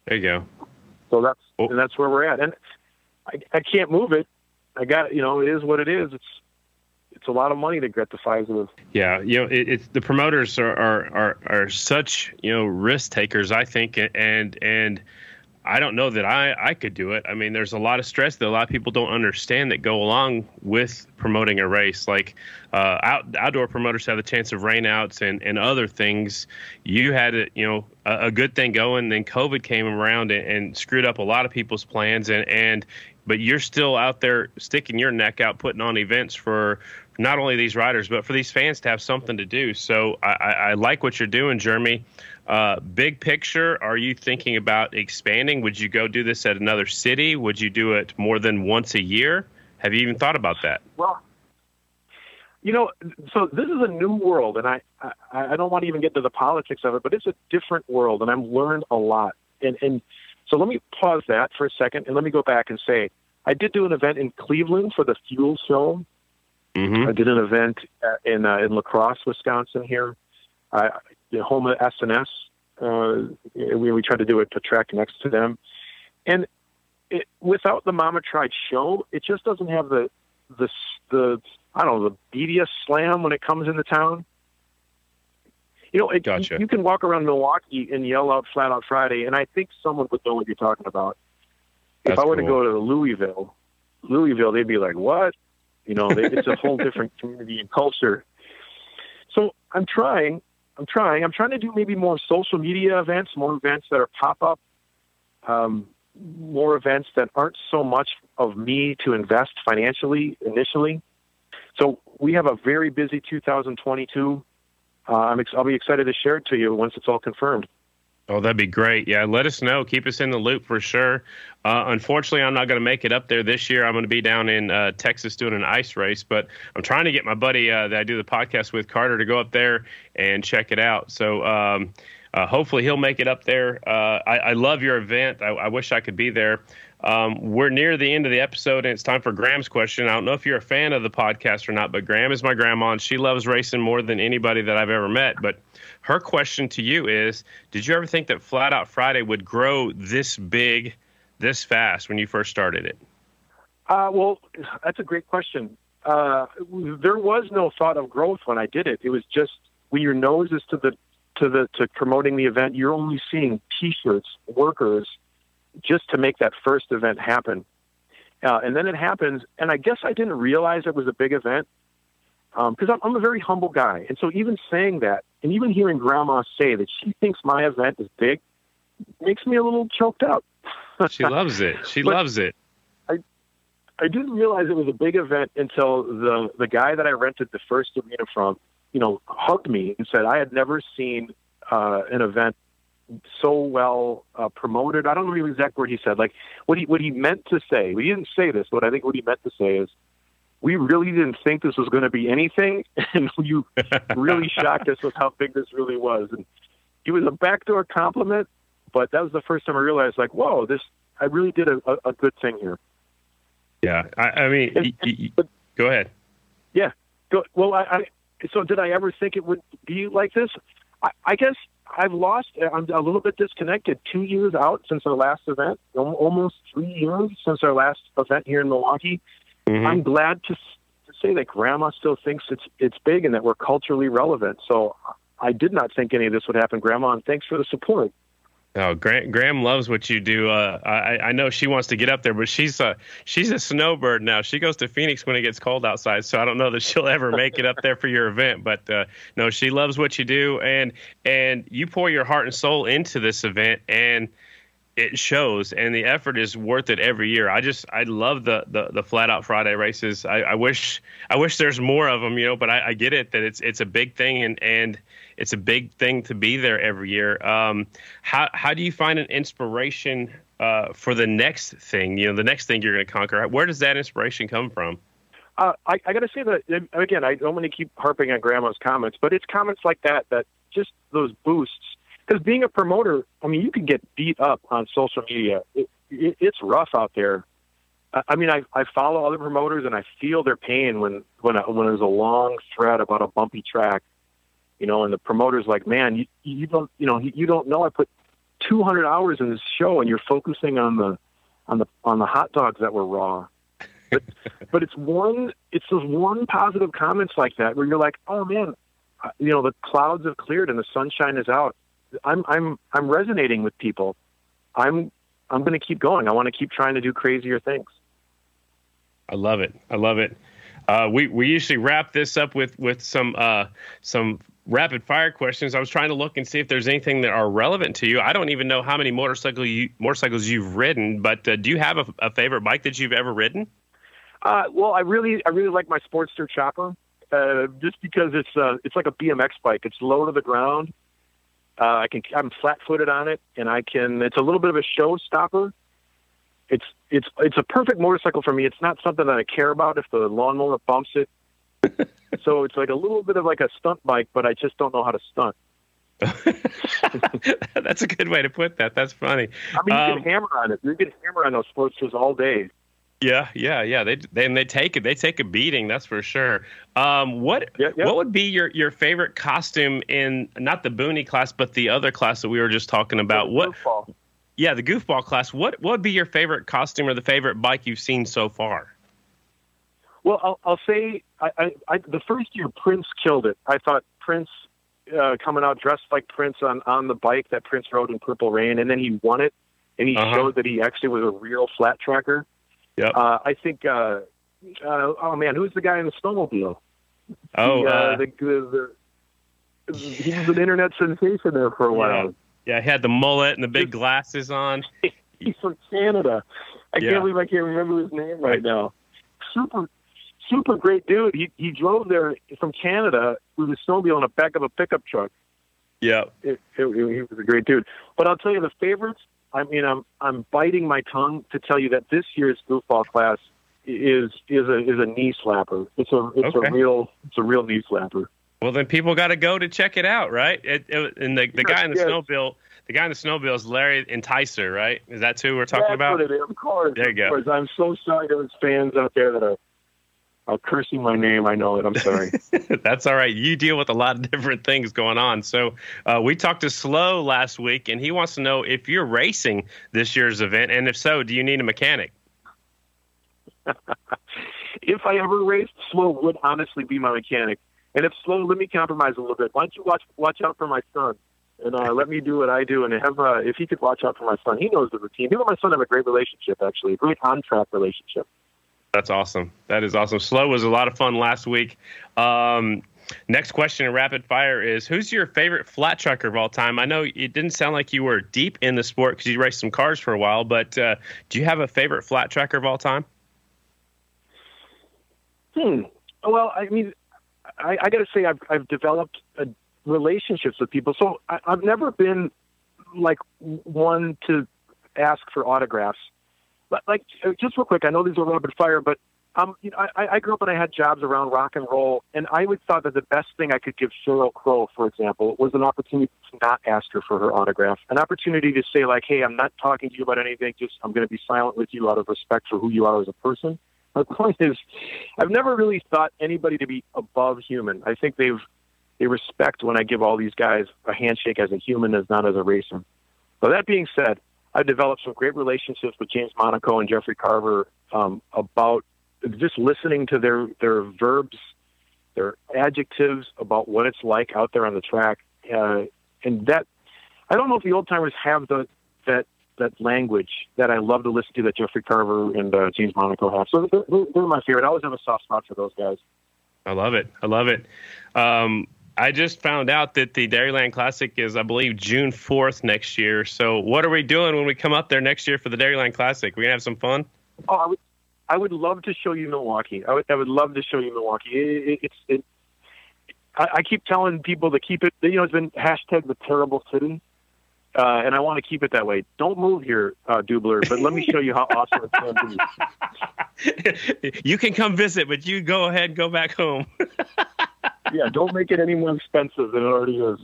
There you go. So that's Oh. and that's where we're at. And I, I can't move it. I got you know it is what it is. It's it's a lot of money to get the Fiserv with. Yeah, you know, it, it's the promoters are, are are are such you know risk takers. I think, and and I don't know that I I could do it. I mean, there's a lot of stress that a lot of people don't understand that go along with promoting a race. Like uh, out, outdoor promoters have the chance of rainouts and and other things. You had it, you know, a, a good thing going. Then COVID came around and, and screwed up a lot of people's plans. And and but you're still out there sticking your neck out, putting on events for not only these riders but for these fans to have something to do. So I, I, I like what you're doing, Jeremy. Uh, big picture, are you thinking about expanding? Would you go do this at another city? Would you do it more than once a year? Have you even thought about that? Well, you know, so this is a new world, and I, I I don't want to even get into the politics of it, but it's a different world, and I've learned a lot. And and so let me pause that for a second, and let me go back and say I did do an event in Cleveland for the Fuel Show. Mm-hmm. I did an event uh, in uh, in La Crosse, Wisconsin. Here, uh, the home of SNS. Uh, we we tried to do it to track next to them, and it, without the Mama Tried show, it just doesn't have the the the I don't know, the media slam when it comes into town. You know, it, Gotcha. you, you can walk around Milwaukee and yell out Flat Out Friday, and I think someone would know what you're talking about. if I were to go to Louisville, Louisville, they'd be like, "What?" You know, they, it's a whole different community and culture. So I'm trying. I'm trying. I'm trying to do maybe more social media events, more events that are pop up, um, more events that aren't so much of me to invest financially initially. So we have a very busy 2022. Uh, I'm ex- I'll be excited to share it to you once it's all confirmed. Oh, that'd be great. Yeah, let us know. Keep us in the loop for sure. Uh, unfortunately, I'm not going to make it up there this year. I'm going to be down in uh, Texas doing an ice race, but I'm trying to get my buddy uh, that I do the podcast with, Carter, to go up there and check it out. So um, uh, hopefully he'll make it up there. Uh, I, I love your event. I, I wish I could be there. Um, we're near the end of the episode, and it's time for Gram's question. I don't know if you're a fan of the podcast or not, but Gram is my grandma, and she loves racing more than anybody that I've ever met. But her question to you is Did you ever think that Flat Out Friday would grow this big, this fast when you first started it? Uh, well, that's a great question. Uh, there was no thought of growth when I did it. It was just when your nose is to the to the to promoting the event, you're only seeing T-shirts, workers, just to make that first event happen. Uh, and then it happens, and I guess I didn't realize it was a big event because I'm, I'm a very humble guy, and so even saying that, and even hearing Grandma say that she thinks my event is big, makes me a little choked up. She loves it. She But- loves it. I didn't realize it was a big event until the the guy that I rented the first arena from, you know, hugged me and said I had never seen uh, an event so well uh, promoted. I don't know the exact word he said. Like what he what he meant to say. He didn't say this, but I think what he meant to say is, we really didn't think this was going to be anything, and you really shocked us with how big this really was. And it was a backdoor compliment, but that was the first time I realized, like, whoa, this I really did a, a, a good thing here. Yeah. I, I mean, And- y- y- y- go ahead. Yeah. Go, well, I, I so did I ever think it would be like this? I, I guess I've lost. I'm a little bit disconnected. Two years out since our last event, almost three years since our last event here in Milwaukee. Mhm. I'm glad to, to say that Grandma still thinks it's it's big and that we're culturally relevant. So I did not think any of this would happen, Grandma, and thanks for the support. Oh, Gram, Gram loves what you do. Uh, I, I know she wants to get up there, but she's a she's a snowbird now. She goes to Phoenix when it gets cold outside, so I don't know that she'll ever make it up there for your event. But uh, no, she loves what you do, and and you pour your heart and soul into this event, and it shows. And the effort is worth it every year. I just I love the the, the flat out Friday races. I, I wish I wish there's more of them, you know. But I, I get it that it's it's a big thing, and and it's a big thing to be there every year. Um, how how do you find an inspiration uh, for the next thing? You know, the next thing you're going to conquer. Where does that inspiration come from? Uh, I, I got to say that again. I don't want to keep harping on Grandma's comments, but it's comments like that that just those boosts. Because being a promoter, I mean, you can get beat up on social media. It, it, it's rough out there. I I mean, I, I follow other promoters and I feel their pain when when when there's a long thread about a bumpy track, you know, and the promoter's like, man, you you don't you know you don't know I put 200 hours in this show and you're focusing on the on the on the hot dogs that were raw. But but it's one it's those one positive comments like that where you're like, oh man, uh, you know the clouds have cleared and the sunshine is out. I'm I'm I'm resonating with people. I'm I'm going to keep going. I want to keep trying to do crazier things. I love it. I love it. Uh, we we usually wrap this up with with some uh, some rapid fire questions. I was trying to look and see if there's anything that are relevant to you. I don't even know how many motorcycle you, motorcycles you've ridden, but uh, do you have a, a favorite bike that you've ever ridden? Uh, well, I really I really like my Sportster Chopper, uh, just because it's uh, it's like a BMX bike. It's low to the ground. Uh, I can I'm flat footed on it, and I can. It's a little bit of a showstopper. It's it's it's a perfect motorcycle for me. It's not something that I care about if the lawnmower bumps it. so it's like a little bit of like a stunt bike, but I just don't know how to stunt. That's a good way to put that. That's funny. I mean, you Um, can hammer on it. You can hammer on those Sportsters all day. Yeah, yeah, yeah. They they and they take it. They take a beating. That's for sure. Um, what Yeah, yeah. what would be your your favorite costume in not the boonie class, but the other class that we were just talking about? What? Goofball. Yeah, the goofball class. What what would be your favorite costume or the favorite bike you've seen so far? Well, I'll, I'll say I, I, I, the first year Prince killed it. I thought Prince uh, coming out dressed like Prince on on the bike that Prince rode in Purple Rain, and then he won it, and he Uh-huh. showed that he actually was a real flat tracker. Yep. Uh, I think. Uh, uh, oh man, who's the guy in the snowmobile? Oh, the, uh, uh, the, the, the, he was an internet sensation there for a while. yeah, he had the mullet and the big glasses on. He's from Canada. I Yeah. can't believe I can't remember his name right now. Super, super great dude. He he drove there from Canada with a snowmobile on the back of a pickup truck. Yeah. It, it, he was a great dude. But I'll tell you the favorites. I mean, I'm I'm biting my tongue to tell you that this year's goofball class is is a is a knee slapper. It's a it's Okay. a real it's a real knee slapper. Well, then people got to go to check it out, right? It, it, and the, the Yes, guy in the yes. snowmobile, the guy in the snowbill is Larry Enticer, right? Is that who we're talking That's about? what it is. Of course. There you go. I'm so sorry to those fans out there that are, are cursing my name. I know it. I'm sorry. That's all right. You deal with a lot of different things going on. So uh, we talked to Slow last week, and he wants to know if you're racing this year's event, and if so, do you need a mechanic? if I ever raced, Slow would honestly be my mechanic. And if Slow, let me compromise a little bit. Why don't you watch watch out for my son? And uh, let me do what I do, and have uh, if he could watch out for my son, he knows the routine. Him and my son have a great relationship, actually, a great on track relationship. That's awesome. That is awesome. Slow was a lot of fun last week. Um, next question in rapid fire is Who's your favorite flat trucker of all time? I know it didn't sound like you were deep in the sport because you raced some cars for a while, but uh, do you have a favorite flat tracker of all time? Hmm. Well, I mean, I, I got to say, I've I've developed uh relationships with people. So I, I've never been like one to ask for autographs. But like, uh, just real quick, I know these are a little bit fire, but um, you know, I, I grew up and I had jobs around rock and roll, and I always thought that the best thing I could give Sheryl Crow, for example, was an opportunity to not ask her for her autograph, an opportunity to say like, "Hey, I'm not talking to you about anything. Just I'm going to be silent with you out of respect for who you are as a person." My point is, I've never really thought anybody to be above human. I think they've they respect when I give all these guys a handshake as a human, as not as a racer. So that being said, I've developed some great relationships with James Monaco and Jeffrey Carver um, about just listening to their their verbs, their adjectives about what it's like out there on the track, uh, and that I don't know if the old timers have the that that language that I love to listen to that Jeffrey Carver and uh, James Monaco have. So they're, they're my favorite. I always have a soft spot for those guys. I love it. I love it. Um, I just found out that the Dairyland Classic is, I believe, June 4th next year. So, what are we doing when we come up there next year for the Dairyland Classic? We're going to have some fun? Oh, I would, I would love to show you Milwaukee. I would, I would love to show you Milwaukee. It, it, it's, it, I, I keep telling people to keep it. You know, it's been hashtag the terrible city, uh, and I want to keep it that way. Don't move here, uh, Dubler. But let me show you how awesome it can be. you can come visit, but you go ahead and go back home. Yeah, don't make it any more expensive than it already is.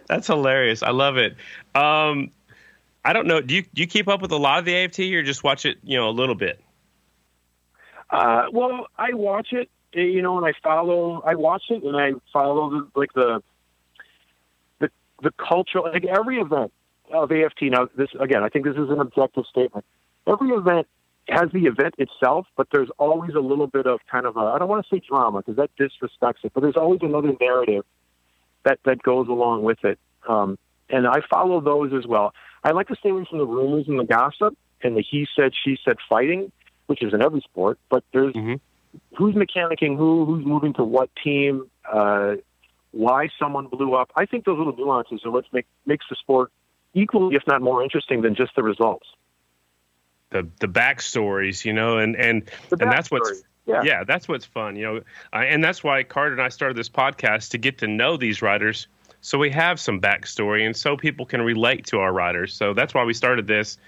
That's hilarious. I love it. Um, I don't know. Do you do you keep up with a lot of the AFT, or just watch it, you know, a little bit? Uh, well, I watch it, eh, you know, and I follow. I watch it, and I follow the, like the the the cultural, like every event of AFT. Now, this again, I think this is an objective statement. Every event has the event itself, but there's always a little bit of kind of a I don't want to say drama because that disrespects it, but there's always another narrative that that goes along with it. Um, and I follow those as well. I like to stay away from the rumors and the gossip and the he said she said fighting, which is in every sport. But there's Mhm. who's mechanicking who, who's moving to what team, uh, why someone blew up. I think those little nuances are what make, makes the sport equally, if not more, interesting than just the results. The the backstories, you know, and and and that's what's. Yeah. yeah, that's what's fun, you know, uh, and that's why Carter and I started this podcast to get to know these writers, so we have some backstory, and so people can relate to our writers. So that's why we started this.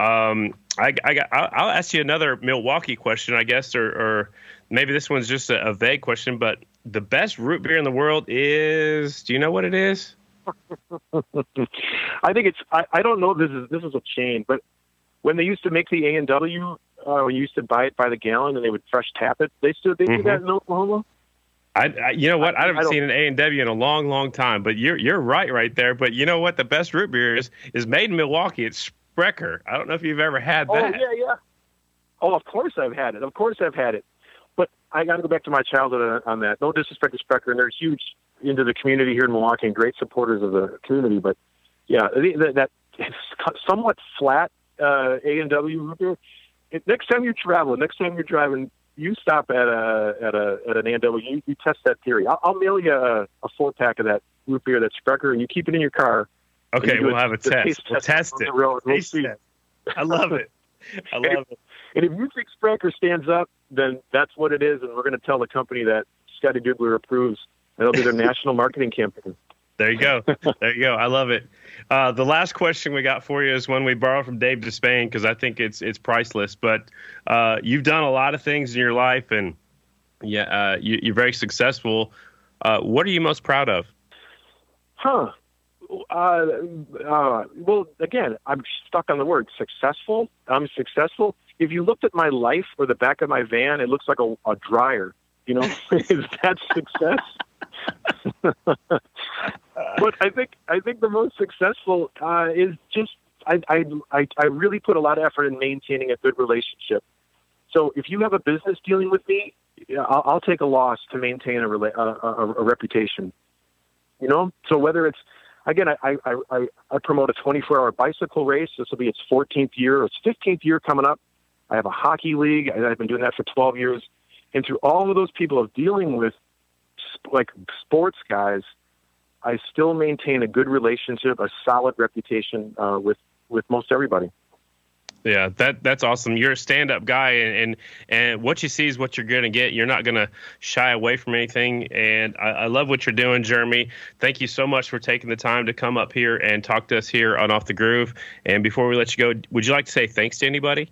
Um, I, I got, I'll, I'll ask you another Milwaukee question, I guess, or, or maybe this one's just a, a vague question, but the best root beer in the world is, do you know what it is? I think it's. I, I don't know. This is this is a chain, but when they used to make the A and W, uh, when you used to buy it by the gallon and they would fresh tap it, they still they do Mhm. that in Oklahoma. I, I you know what? I, I- I haven't don't- seen an A and W in a long, long time. But you're you're right, right there. But you know what? The best root beer is is made in Milwaukee. It's Sprecher. I don't know if you've ever had that. Oh yeah, yeah. Oh, of course I've had it. Of course I've had it. but I got to go back to my childhood on that. No disrespect to Sprecher, and they're huge into the community here in Milwaukee and great supporters of the community. But yeah, that, that somewhat flat uh, A and W root beer. Next time you travel, next time you're driving, you stop at a at a at an A and W. You, you test that theory. I'll, I'll mail you a, a four pack of that root beer, that Sprecher, and you keep it in your car. Okay, we'll a, have a test. We'll test it. We'll I love it. I love it. And if you think Sprecher stands up, then that's what it is, and we're going to tell the company that Scotty Dubler approves. and it'll be their national marketing campaign. There you go. There you go. I love it. Uh, the last question we got for you is one we borrowed from Dave Despain because I think it's it's priceless. But uh, you've done a lot of things in your life, and yeah, uh, you, are very successful. Uh, what are you most proud of? Huh. Uh, uh, well, again, I'm stuck on the word successful. I'm successful. If you looked at my life or the back of my van, it looks like a, a dryer. You know, is that success? but I think I think the most successful uh, is just I, I I really put a lot of effort in maintaining a good relationship. So if you have a business dealing with me, I'll, I'll take a loss to maintain a, rela- a, a, a reputation. You know, so whether it's again, I, I, I, I promote a 24 hour bicycle race. This will be its 14th year, or its 15th year coming up. I have a hockey league. I've been doing that for 12 years. And through all of those people of dealing with like sports guys, I still maintain a good relationship, a solid reputation uh, with with most everybody. Yeah, that that's awesome. You're a stand-up guy, and and, and what you see is what you're going to get. You're not going to shy away from anything, and I, I, love what you're doing, Jeremy. Thank you so much for taking the time to come up here and talk to us here on Off the Groove. And before we let you go, would you like to say thanks to anybody?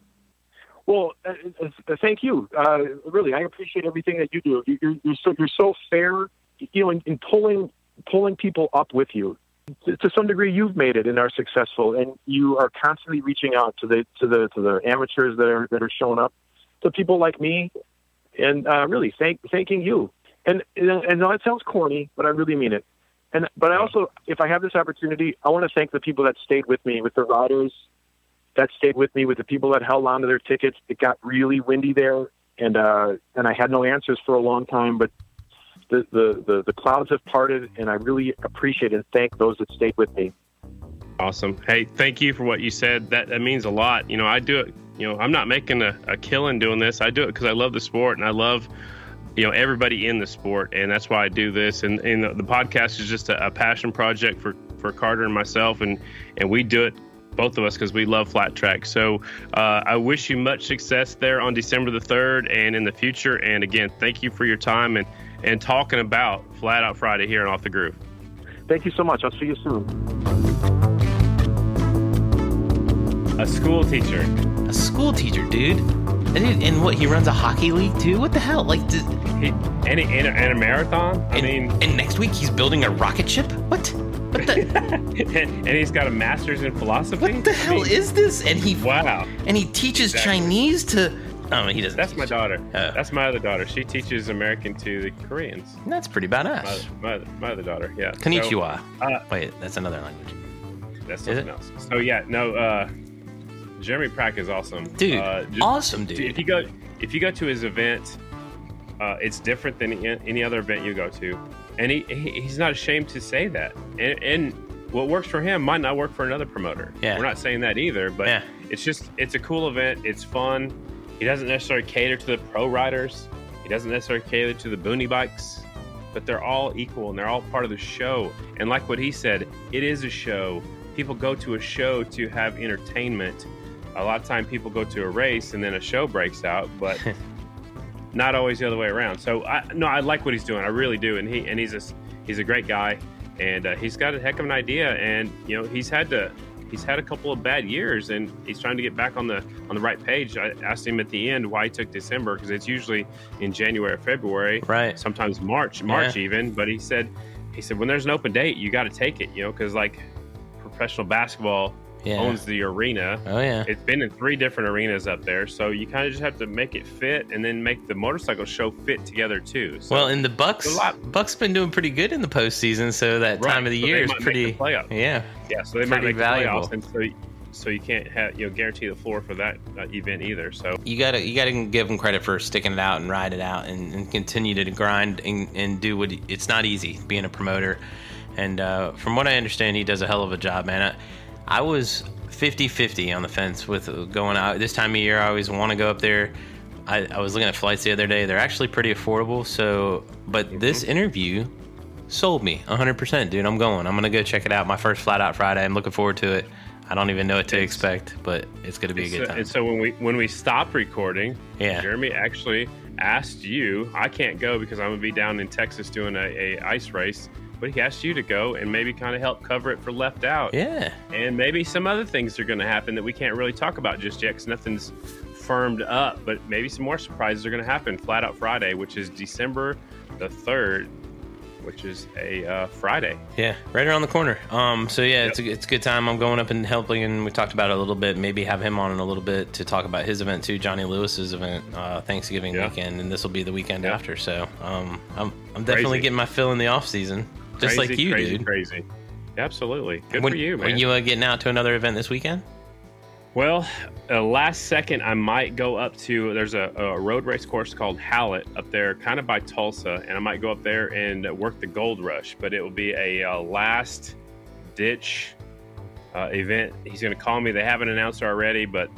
Well, uh, uh, thank you. Uh, really, I appreciate everything that you do. You're, you're so you're so fair, you know, in, in pulling pulling people up with you. To some degree you've made it and are successful and you are constantly reaching out to the to the to the amateurs that are that are showing up to people like me and uh, really thank thanking you. And and, that sounds corny but i really mean it. And but i also if i have this opportunity i want to thank the people that stayed with me with the riders that stayed with me with the people that held on to their tickets. It got really windy there and uh and i had no answers for a long time but the, the, the, the clouds have parted, and I really appreciate and thank those that stayed with me. Awesome. Hey, thank you for what you said. That that means a lot. You know, I do it. You know, I'm not making a, a killing doing this. I do it because I love the sport and I love, you know, everybody in the sport, and that's why I do this. And, and the, the podcast is just a, a passion project for for Carter and myself, and and we do it both of us because we love flat track. So uh, I wish you much success there on December the 3rd and in the future. And again, thank you for your time and and talking about Flat Out Friday here and Off the Groove. Thank you so much. I'll see you soon. A school teacher. A school teacher, dude. And, and what? He runs a hockey league too. What the hell? Like, did, he, and, a, and, a, and a marathon. I and, mean, and next week he's building a rocket ship. What? What the? and he's got a master's in philosophy. What the hell I mean, is this? And he wow. And he teaches exactly. Chinese to Oh, he doesn't. That's my daughter. Oh. That's my other daughter. She teaches American to the Koreans. That's pretty badass. My, my, my other daughter, yeah. Konnichiwa. So, uh, Wait, that's another language. That's something else. So yeah, no. Uh, Jeremy Prach is awesome, dude. Uh, just, awesome, dude. If you go, if you go to his event, uh, it's different than any other event you go to, and he, he he's not ashamed to say that. And, and what works for him might not work for another promoter. Yeah. We're not saying that either, but yeah. it's just it's a cool event. It's fun he doesn't necessarily cater to the pro riders. He doesn't necessarily cater to the boonie bikes, but they're all equal and they're all part of the show. And like what he said, it is a show. People go to a show to have entertainment. A lot of time people go to a race and then a show breaks out, but not always the other way around. So I no, I like what he's doing. I really do. And he and he's a he's a great guy, and uh, he's got a heck of an idea. And you know he's had to he's had a couple of bad years and he's trying to get back on the on the right page. I asked him at the end why he took December because it's usually in January or February, right? Sometimes March, March yeah. even. But he said he said when there's an open date, you got to take it, you know, because like professional basketball yeah. owns the arena. Oh yeah, it's been in three different arenas up there, so you kind of just have to make it fit, and then make the motorcycle show fit together too. So well, and the Bucks, Bucks been doing pretty good in the postseason, so that right. time of the so year is pretty. Playoff. Yeah, yeah. So they might make valuable. the playoffs, and so so you can't have you know guarantee the floor for that uh, event either. So you gotta you gotta give him credit for sticking it out and ride it out and, and continue to grind and, and do what it's not easy being a promoter. And uh, from what I understand, he does a hell of a job, man. I, I was 50-50 on the fence with going out this time of year. I always want to go up there. I, I, was looking at flights the other day. They're actually pretty affordable. So, but mm-hmm. this interview sold me 100%, dude. I'm going. I'm gonna go check it out. My first flat out Friday. I'm looking forward to it. I don't even know what to it's, expect, but it's going to be a good time. And so when we when we stopped recording, yeah, Jeremy actually asked you. I can't go because I'm going to be down in Texas doing a, a ice race. But he asked you to go and maybe kind of help cover it for left out. Yeah. And maybe some other things are going to happen that we can't really talk about just yet because nothing's firmed up. But maybe some more surprises are going to happen. Flat Out Friday, which is December the third which is a uh, Friday. Yeah, right around the corner. Um, so yeah, yep. it's a, it's a good time. I'm going up and helping, and we talked about it a little bit. Maybe have him on in a little bit to talk about his event too, Johnny Lewis's event, uh, Thanksgiving yeah. weekend, and this will be the weekend yeah. after. So um, I'm I'm definitely crazy. getting my fill in the off season, just crazy, like you, crazy, dude. Crazy. Absolutely. Good when, for you, man. Are you uh, getting out to another event this weekend? Well, uh, last second, I might go up to. There's a, a, road race course called Hallett up there, kind of by Tulsa, and I might go up there and work the Gold Rush. But it will be a, uh, last ditch uh, event. He's going to call me. They haven't announced already, but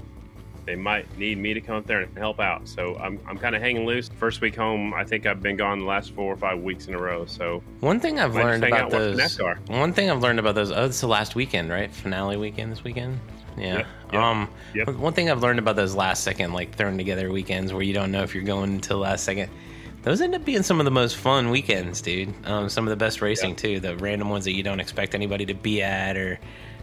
they might need me to come up there and help out. So I'm, I'm kind of hanging loose. First week home, I think I've been gone the last four or five weeks in a row. So one thing I've learned about those. One thing I've learned about those. Oh, it's the last weekend, right? Finale weekend this weekend. Yeah. Yep, yep, um, yep. one thing I've learned about those last second, like thrown together weekends where you don't know if you're going until last second. Those end up being some of the most fun weekends, dude. Um, some of the best racing too. The random ones that you don't expect anybody to be at or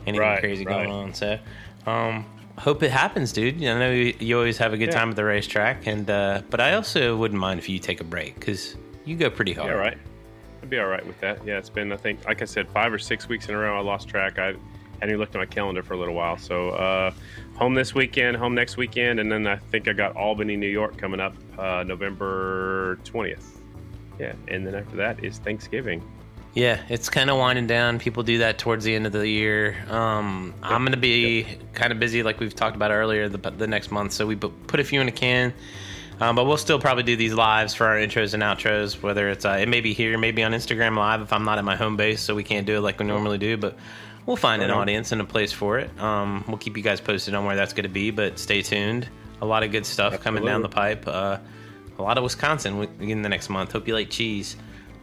anything right, crazy right. going on. So, um, hope it happens, dude. I know you, always have a good yeah. time at the racetrack, and uh, but I also wouldn't mind if you take a break because you go pretty hard. Yeah, right. I'd be all right with that. Yeah, it's been I think, like I said, five or six weeks in a row. I lost track. I hadn't looked at my calendar for a little while. So uh, home this weekend, home next weekend, and then I think I got Albany, New York coming up uh, November twentieth. Yeah, and then after that is Thanksgiving. Yeah, it's kind of winding down. People do that towards the end of the year. Um, yep. I'm going to be yep. kind of busy, like we've talked about earlier, the, the next month. So we put a few in a can. Um, but we'll still probably do these lives for our intros and outros. Whether it's uh, it may be here, maybe on Instagram live if I'm not at my home base, so we can't do it like we normally do. But we'll find an audience and a place for it. Um, we'll keep you guys posted on where that's going to be, but stay tuned. A lot of good stuff Absolutely. coming down the pipe. Uh, a lot of Wisconsin in the next month. Hope you like cheese.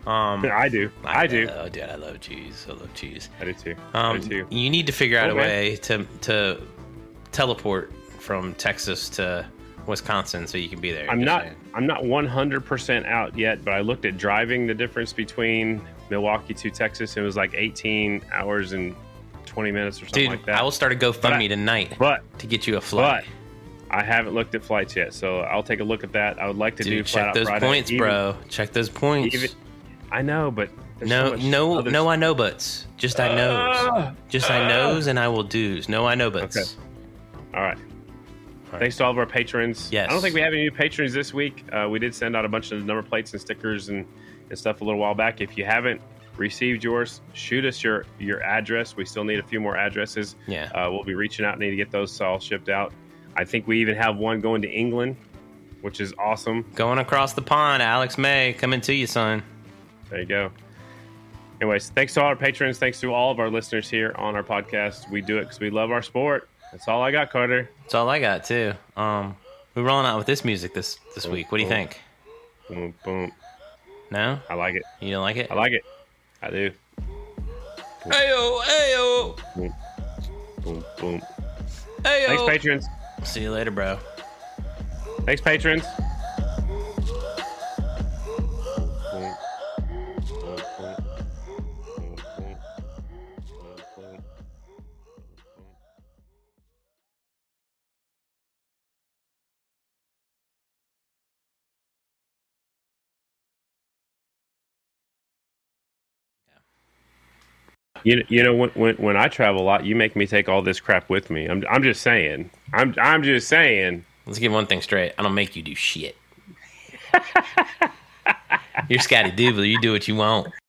Um, I do. I, I do. Oh, dude, I love cheese. I love cheese. I do too. Um, I do too. You need to figure out a way to to teleport from Texas to Wisconsin so you can be there. I'm not. Saying. I'm not 100 percent out yet, but I looked at driving the difference between Milwaukee to Texas. It was like 18 hours and 20 minutes or something Dude, like that. I will start a GoFundMe tonight but, to get you a flight. I haven't looked at flights yet, so I'll take a look at that. I would like to Dude, do check those Friday. points, even, bro. Check those points. Even, I know, but no, so no, no. I know, buts. Just I knows. Uh, Just I knows, and I will do's. No, I know, buts. Okay. All right. All right. Thanks to all of our patrons. Yes. I don't think we have any new patrons this week. Uh, we did send out a bunch of number plates and stickers and, and stuff a little while back. If you haven't received yours, shoot us your your address. We still need a few more addresses. Yeah, uh, we'll be reaching out and need to get those all shipped out. I think we even have one going to England, which is awesome. Going across the pond, Alex May coming to you, son. There you go. Anyways, thanks to all our patrons. Thanks to all of our listeners here on our podcast. We do it because we love our sport. That's all I got, Carter. That's all I got too. Um, we're rolling out with this music this this boom, week. What do you boom. think? Boom, boom. No, I like it. You don't like it? I like it. I do. Ayo, ayo. Boom, boom, boom. Ayo. Thanks, patrons. See you later, bro. Thanks, patrons. You, you know when, when when I travel a lot, you make me take all this crap with me. I'm I'm just saying. I'm I'm just saying. Let's get one thing straight. I don't make you do shit. You're Scotty Dubler. You do what you want.